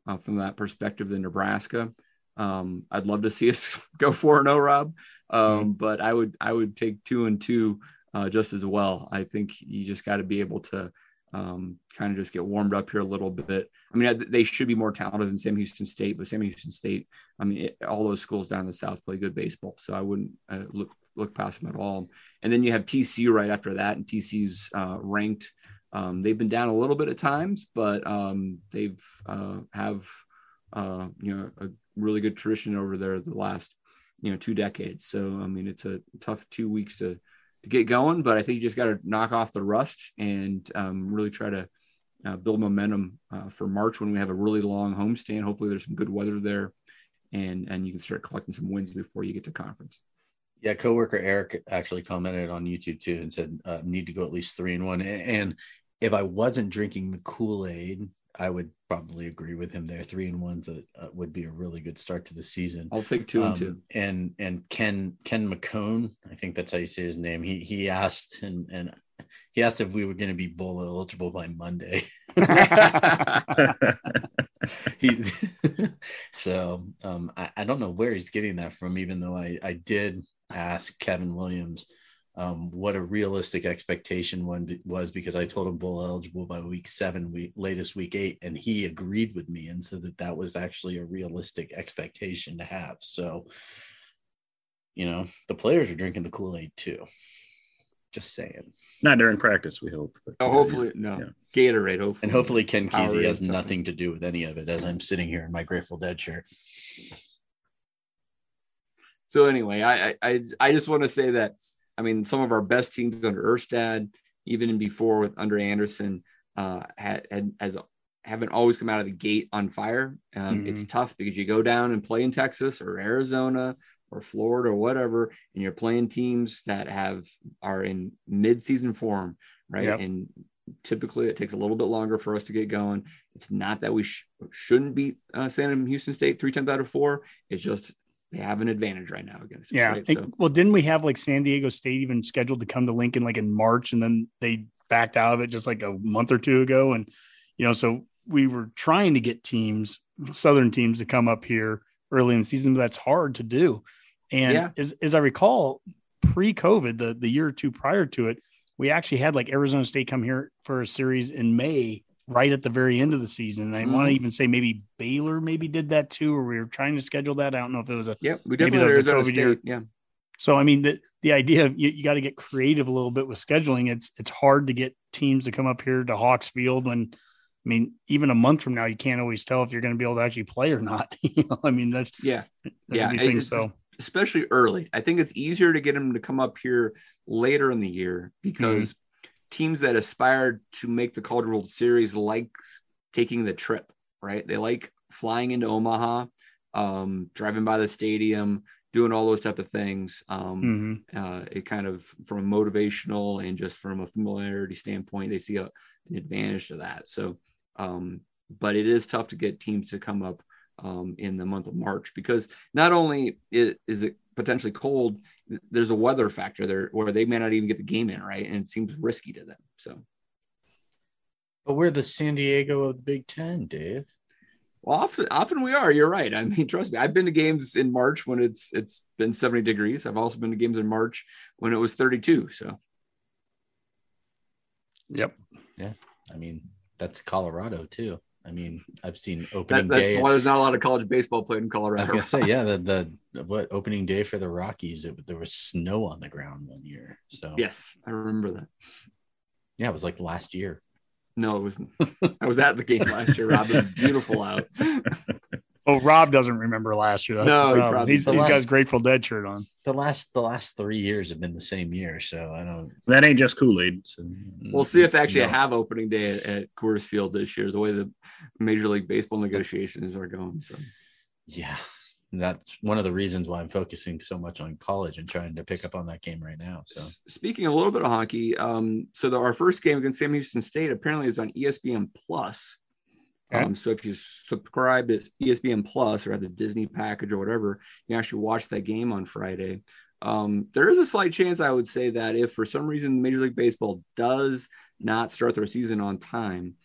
uh, from that perspective than Nebraska. Um, I'd love to see us go four and zero, Rob, um, but I would I would take two and two uh, just as well. I think you just got to be able to um, kind of just get warmed up here a little bit. I mean, they should be more talented than Sam Houston State, but Sam Houston State, I mean, it, all those schools down in the South play good baseball, so I wouldn't uh, look look past them at all. And then you have TCU right after that, and TCU's uh, ranked. Um, they've been down a little bit at times, but um, they've uh, have uh, you know a really good tradition over there the last you know two decades. So I mean, it's a tough two weeks to to get going, but I think you just got to knock off the rust and um, really try to uh, build momentum uh, for March when we have a really long homestand. Hopefully, there's some good weather there, and and you can start collecting some wins before you get to conference. Yeah, coworker Eric actually commented on YouTube too and said uh, need to go at least three and one. And, if I wasn't drinking the Kool Aid, I would probably agree with him there. Three and ones uh, uh, would be a really good start to the season. I'll take two and Um, two. And and Ken Ken McCone, I think that's how you say his name. He he asked and and he asked if we were going to be bowl eligible by Monday. he so um I, I don't know where he's getting that from even though i i did ask kevin williams um what a realistic expectation one was because i told him bowl eligible by week seven week latest week eight and he agreed with me and said that that was actually a realistic expectation to have so you know the players are drinking the kool-aid too just saying not during practice, we hope. But, Oh, hopefully, no Yeah. Gatorade. Hopefully, and hopefully ken Powerade Kesey has something. nothing to do with any of it as i'm sitting here in my grateful dead shirt So anyway, I I I- I just want to say that I mean some of our best teams under Erstad, even before with under Anderson, uh, had, had as haven't always come out of the gate on fire. Um, It's tough because you go down and play in Texas or Arizona or Florida or whatever, and you're playing teams that have are in mid-season form, right? Yep. And typically it takes a little bit longer for us to get going. It's not that we sh- shouldn't beat uh, Sam Houston State three times out of four. It's just they have an advantage right now against. Yeah. Right? So well, didn't we have like San Diego State even scheduled to come to Lincoln like in March and then they backed out of it just like a month or two ago? And, you know, so we were trying to get teams, Southern teams to come up here early in the season, but that's hard to do. And Yeah. as, as I recall, pre COVID, the, the year or two prior to it, we actually had like Arizona State come here for a series in May, right at the very end of the season. And I want to even say maybe Baylor maybe did that too, or we were trying to schedule that. I don't know if it was a yeah, we definitely was a COVID State. year. Yeah. So I mean the the idea of you, you got to get creative a little bit with scheduling. It's it's hard to get teams to come up here to Hawks Field when I mean, even a month from now, you can't always tell if you're going to be able to actually play or not. you know, I mean, that's yeah, yeah. Things, so especially early, I think it's easier to get them to come up here later in the year because mm-hmm. Teams that aspire to make the College World Series likes taking the trip, right? They like flying into Omaha, um, driving by the stadium, doing all those type of things. Um, mm-hmm. uh, it kind of from a motivational and just from a familiarity standpoint, they see a, an advantage to that. So, um, but it is tough to get teams to come up um, in the month of March because not only is, is, it potentially cold, there's a weather factor there where they may not even get the game in, right? And it seems risky to them. So, but we're the San Diego of the Big Ten, Dave. Well, often, often we are. You're right. I mean, trust me. I've been to games in March when it's it's been 70 degrees. I've also been to games in March when it was 32. So, yep. Yeah. I mean, that's Colorado too. I mean, I've seen opening that, that's day. why there's not a lot of college baseball played in Colorado. I was gonna say, yeah, the the what opening day for the Rockies, it, there was snow on the ground one year. So yes, I remember that. Yeah, it was like last year. No, it wasn't. I was at the game last year, Rob. It was beautiful out. Oh, Rob doesn't remember last year. That's no, he probably, he's, he's last, got his Grateful Dead shirt on. The last the last three years have been the same year, so I don't. That ain't just Kool Aid. So. We'll see if actually no. have opening day at, at Coors Field this year. The way the Major League Baseball negotiations are going. So, yeah, that's one of the reasons why I'm focusing so much on college and trying to pick up on that game right now. So, speaking a little bit of hockey, um, so the, our first game against Sam Houston State apparently is on ESPN Plus. Okay. Um, so if you subscribe to ESPN Plus or have the Disney package or whatever, you actually watch that game on Friday. Um, there is a slight chance I would say that if for some reason Major League Baseball does not start their season on time,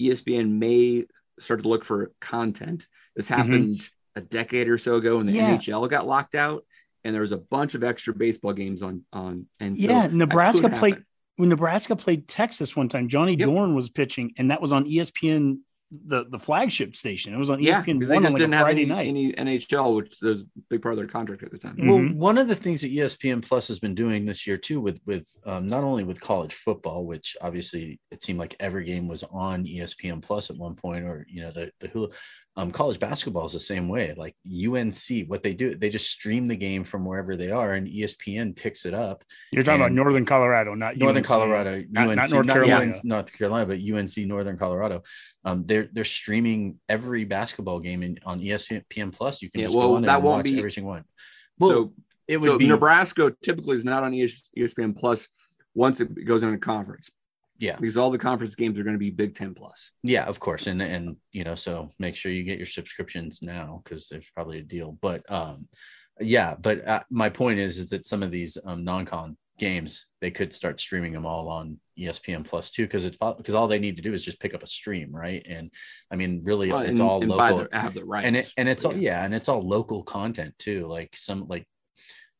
ESPN may start to look for content. This mm-hmm. happened mm-hmm. a decade or so ago when the yeah. NHL got locked out, and there was a bunch of extra baseball games on on. And so yeah, Nebraska played when Nebraska played Texas one time. Johnny yep. Dorn was pitching, and that was on ESPN the the flagship station. It was on yeah, ESPN because they just like didn't have any, any, NHL, which was a big part of their contract at the time. Well, mm-hmm. one of the things that ESPN Plus has been doing this year too, with with um, not only with college football, which obviously it seemed like every game was on ESPN Plus at one point, or you know the the Hulu, um, college basketball is the same way. Like UNC, what they do, they just stream the game from wherever they are, and ESPN picks it up. You're talking about Northern Colorado, not Northern UNC. Colorado, not, UNC, not North not Carolina, UNC, North Carolina, but UNC Northern Colorado. Um, they're they're streaming every basketball game in, on ESPN Plus. You can yeah, well, that won't be every single one. Well, so it would so be Nebraska typically is not on ESPN Plus once it goes into conference. Yeah. Because all the conference games are going to be Big Ten plus. Yeah, of course. And and you know, so make sure you get your subscriptions now because there's probably a deal. But um yeah, but uh, my point is is that some of these um non-con games they could start streaming them all on ESPN Plus too because it's because all they need to do is just pick up a stream, right? And I mean, really, well, it's and, all and local. The, have the rights, and it, and it's all yeah, and it's all local content too. Like some like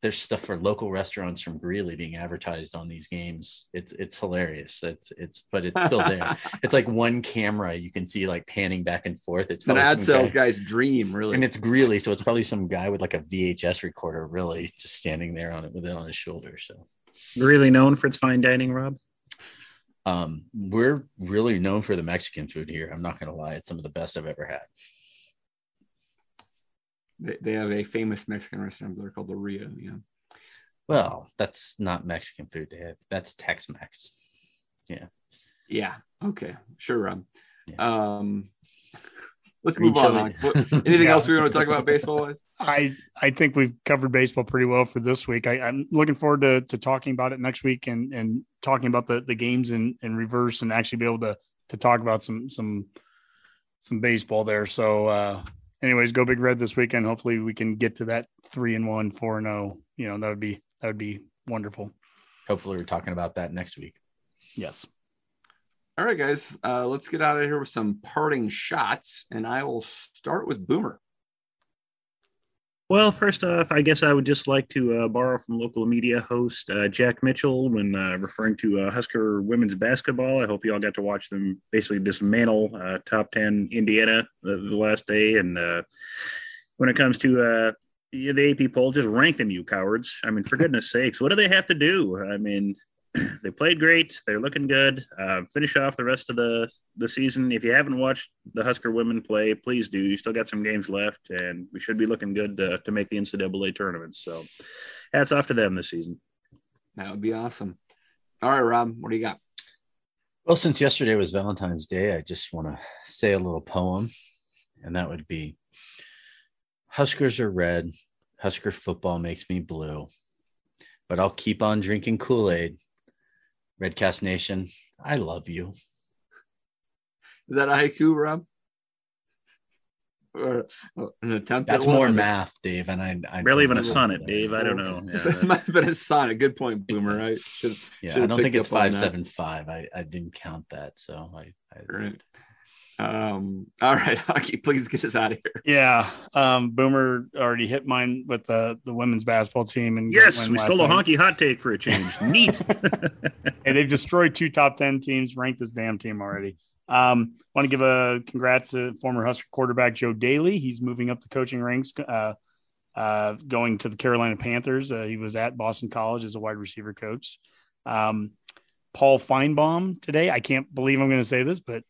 there's stuff for local restaurants from Greeley being advertised on these games. It's it's hilarious. It's it's but it's still there. it's like one camera you can see like panning back and forth. It's an ad sales guy, guy's dream, really. And it's Greeley, so it's probably some guy with like a VHS recorder, really, just standing there on it with it on his shoulder. So really known for its fine dining, Rob. Um, we're really known for the Mexican food here. I'm not gonna lie, it's some of the best I've ever had they, they have a famous Mexican restaurant there called the Rio. Yeah. Well, that's not Mexican food, Dave. That's Tex Mex. Yeah. Yeah. Okay. Sure. Um, yeah. um let's move on. What, anything yeah. else we want to talk about baseball wise? I I think we've covered baseball pretty well for this week. I, am looking forward to, to talking about it next week and and talking about the, the games in, in reverse and actually be able to to talk about some some some baseball there. So uh anyways, go big red this weekend. Hopefully we can get to that three and one, four and oh. You know, that would be that would be wonderful. Hopefully we're talking about that next week. Yes. All right, guys. Uh, let's get out of here with some parting shots, and I will start with Boomer. Well, first off, I guess I would just like to uh, borrow from local media host uh, Jack Mitchell when uh, referring to uh, Husker women's basketball. I hope you all got to watch them basically dismantle uh, top 10 Indiana the, the last day. And uh, when it comes to the AP poll just rank them, you cowards. I mean, for goodness sakes, what do they have to do? I mean, they played great. They're looking good. Uh, finish off the rest of the the season. If you haven't watched the Husker women play, please do. You still got some games left, and we should be looking good to, to make the NCAA tournaments. So, hats off to them this season. That would be awesome. All right, Rob, what do you got? Well, since yesterday was Valentine's Day, I just want to say a little poem, and that would be Huskers are red, Husker football makes me blue, but I'll keep on drinking Kool Aid. Redcast Nation, I love you. Is that a haiku, Rob? Or an attempt That's at one? more math, Dave, and I, I Barely even a sonnet, that. Dave. I don't know. it Yeah. might have been a sonnet. Good point, Boomer. I should. Yeah, I don't think it's up on five that. seven five. I, I didn't count that, so I, I Right. Um. All right, hockey. Please get us out of here. Yeah. Um, Boomer already hit mine with the the women's basketball team and yes, we last stole a night. honky hot take for a change. Neat. and they've destroyed two top 10 teams, ranked this damn team already. Um, want to give a congrats to former Husker quarterback Joe Dailey. He's moving up the coaching ranks, uh, uh, going to the Carolina Panthers. Uh, he was at Boston College as a wide receiver coach. Um, Paul Finebaum today. I can't believe I'm going to say this, but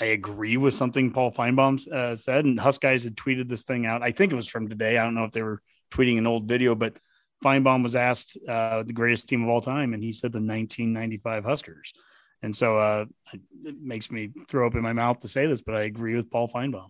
I agree with something Paul Finebaum uh, said. And Husk guys had tweeted this thing out. I think it was from today. I don't know if they were tweeting an old video, but Finebaum was asked uh, the greatest team of all time, and he said the 1995 Huskers. And so uh, it makes me throw up in my mouth to say this, but I agree with Paul Finebaum.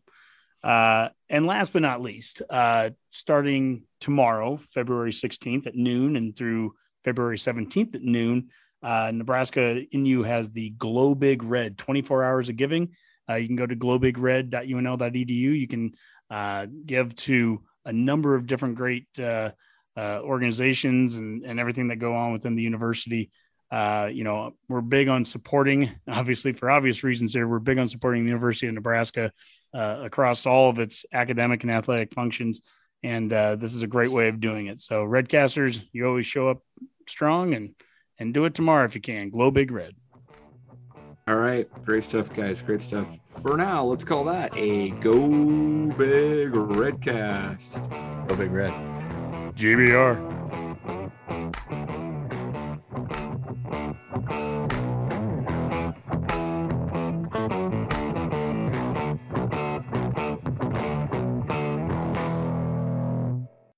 Uh, and last but not least, uh, starting tomorrow, February 16th at noon and through February 17th at noon, uh, Nebraska NU has the Glow Big Red 24 hours of giving. Uh, you can go to glowbigred.unl.edu. You can uh, give to a number of different great uh, uh, organizations and, and everything that go on within the university. Uh, you know, we're big on supporting, obviously, for obvious reasons here, we're big on supporting the University of Nebraska across all of its academic and athletic functions. And this is a great way of doing it. So, Redcasters, you always show up strong and and do it tomorrow if you can. Glow Big Red. All right, great stuff, guys. Great stuff. For now, let's call that a Go Big Red cast. Go big red. GBR.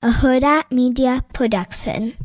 a Huda Media Production.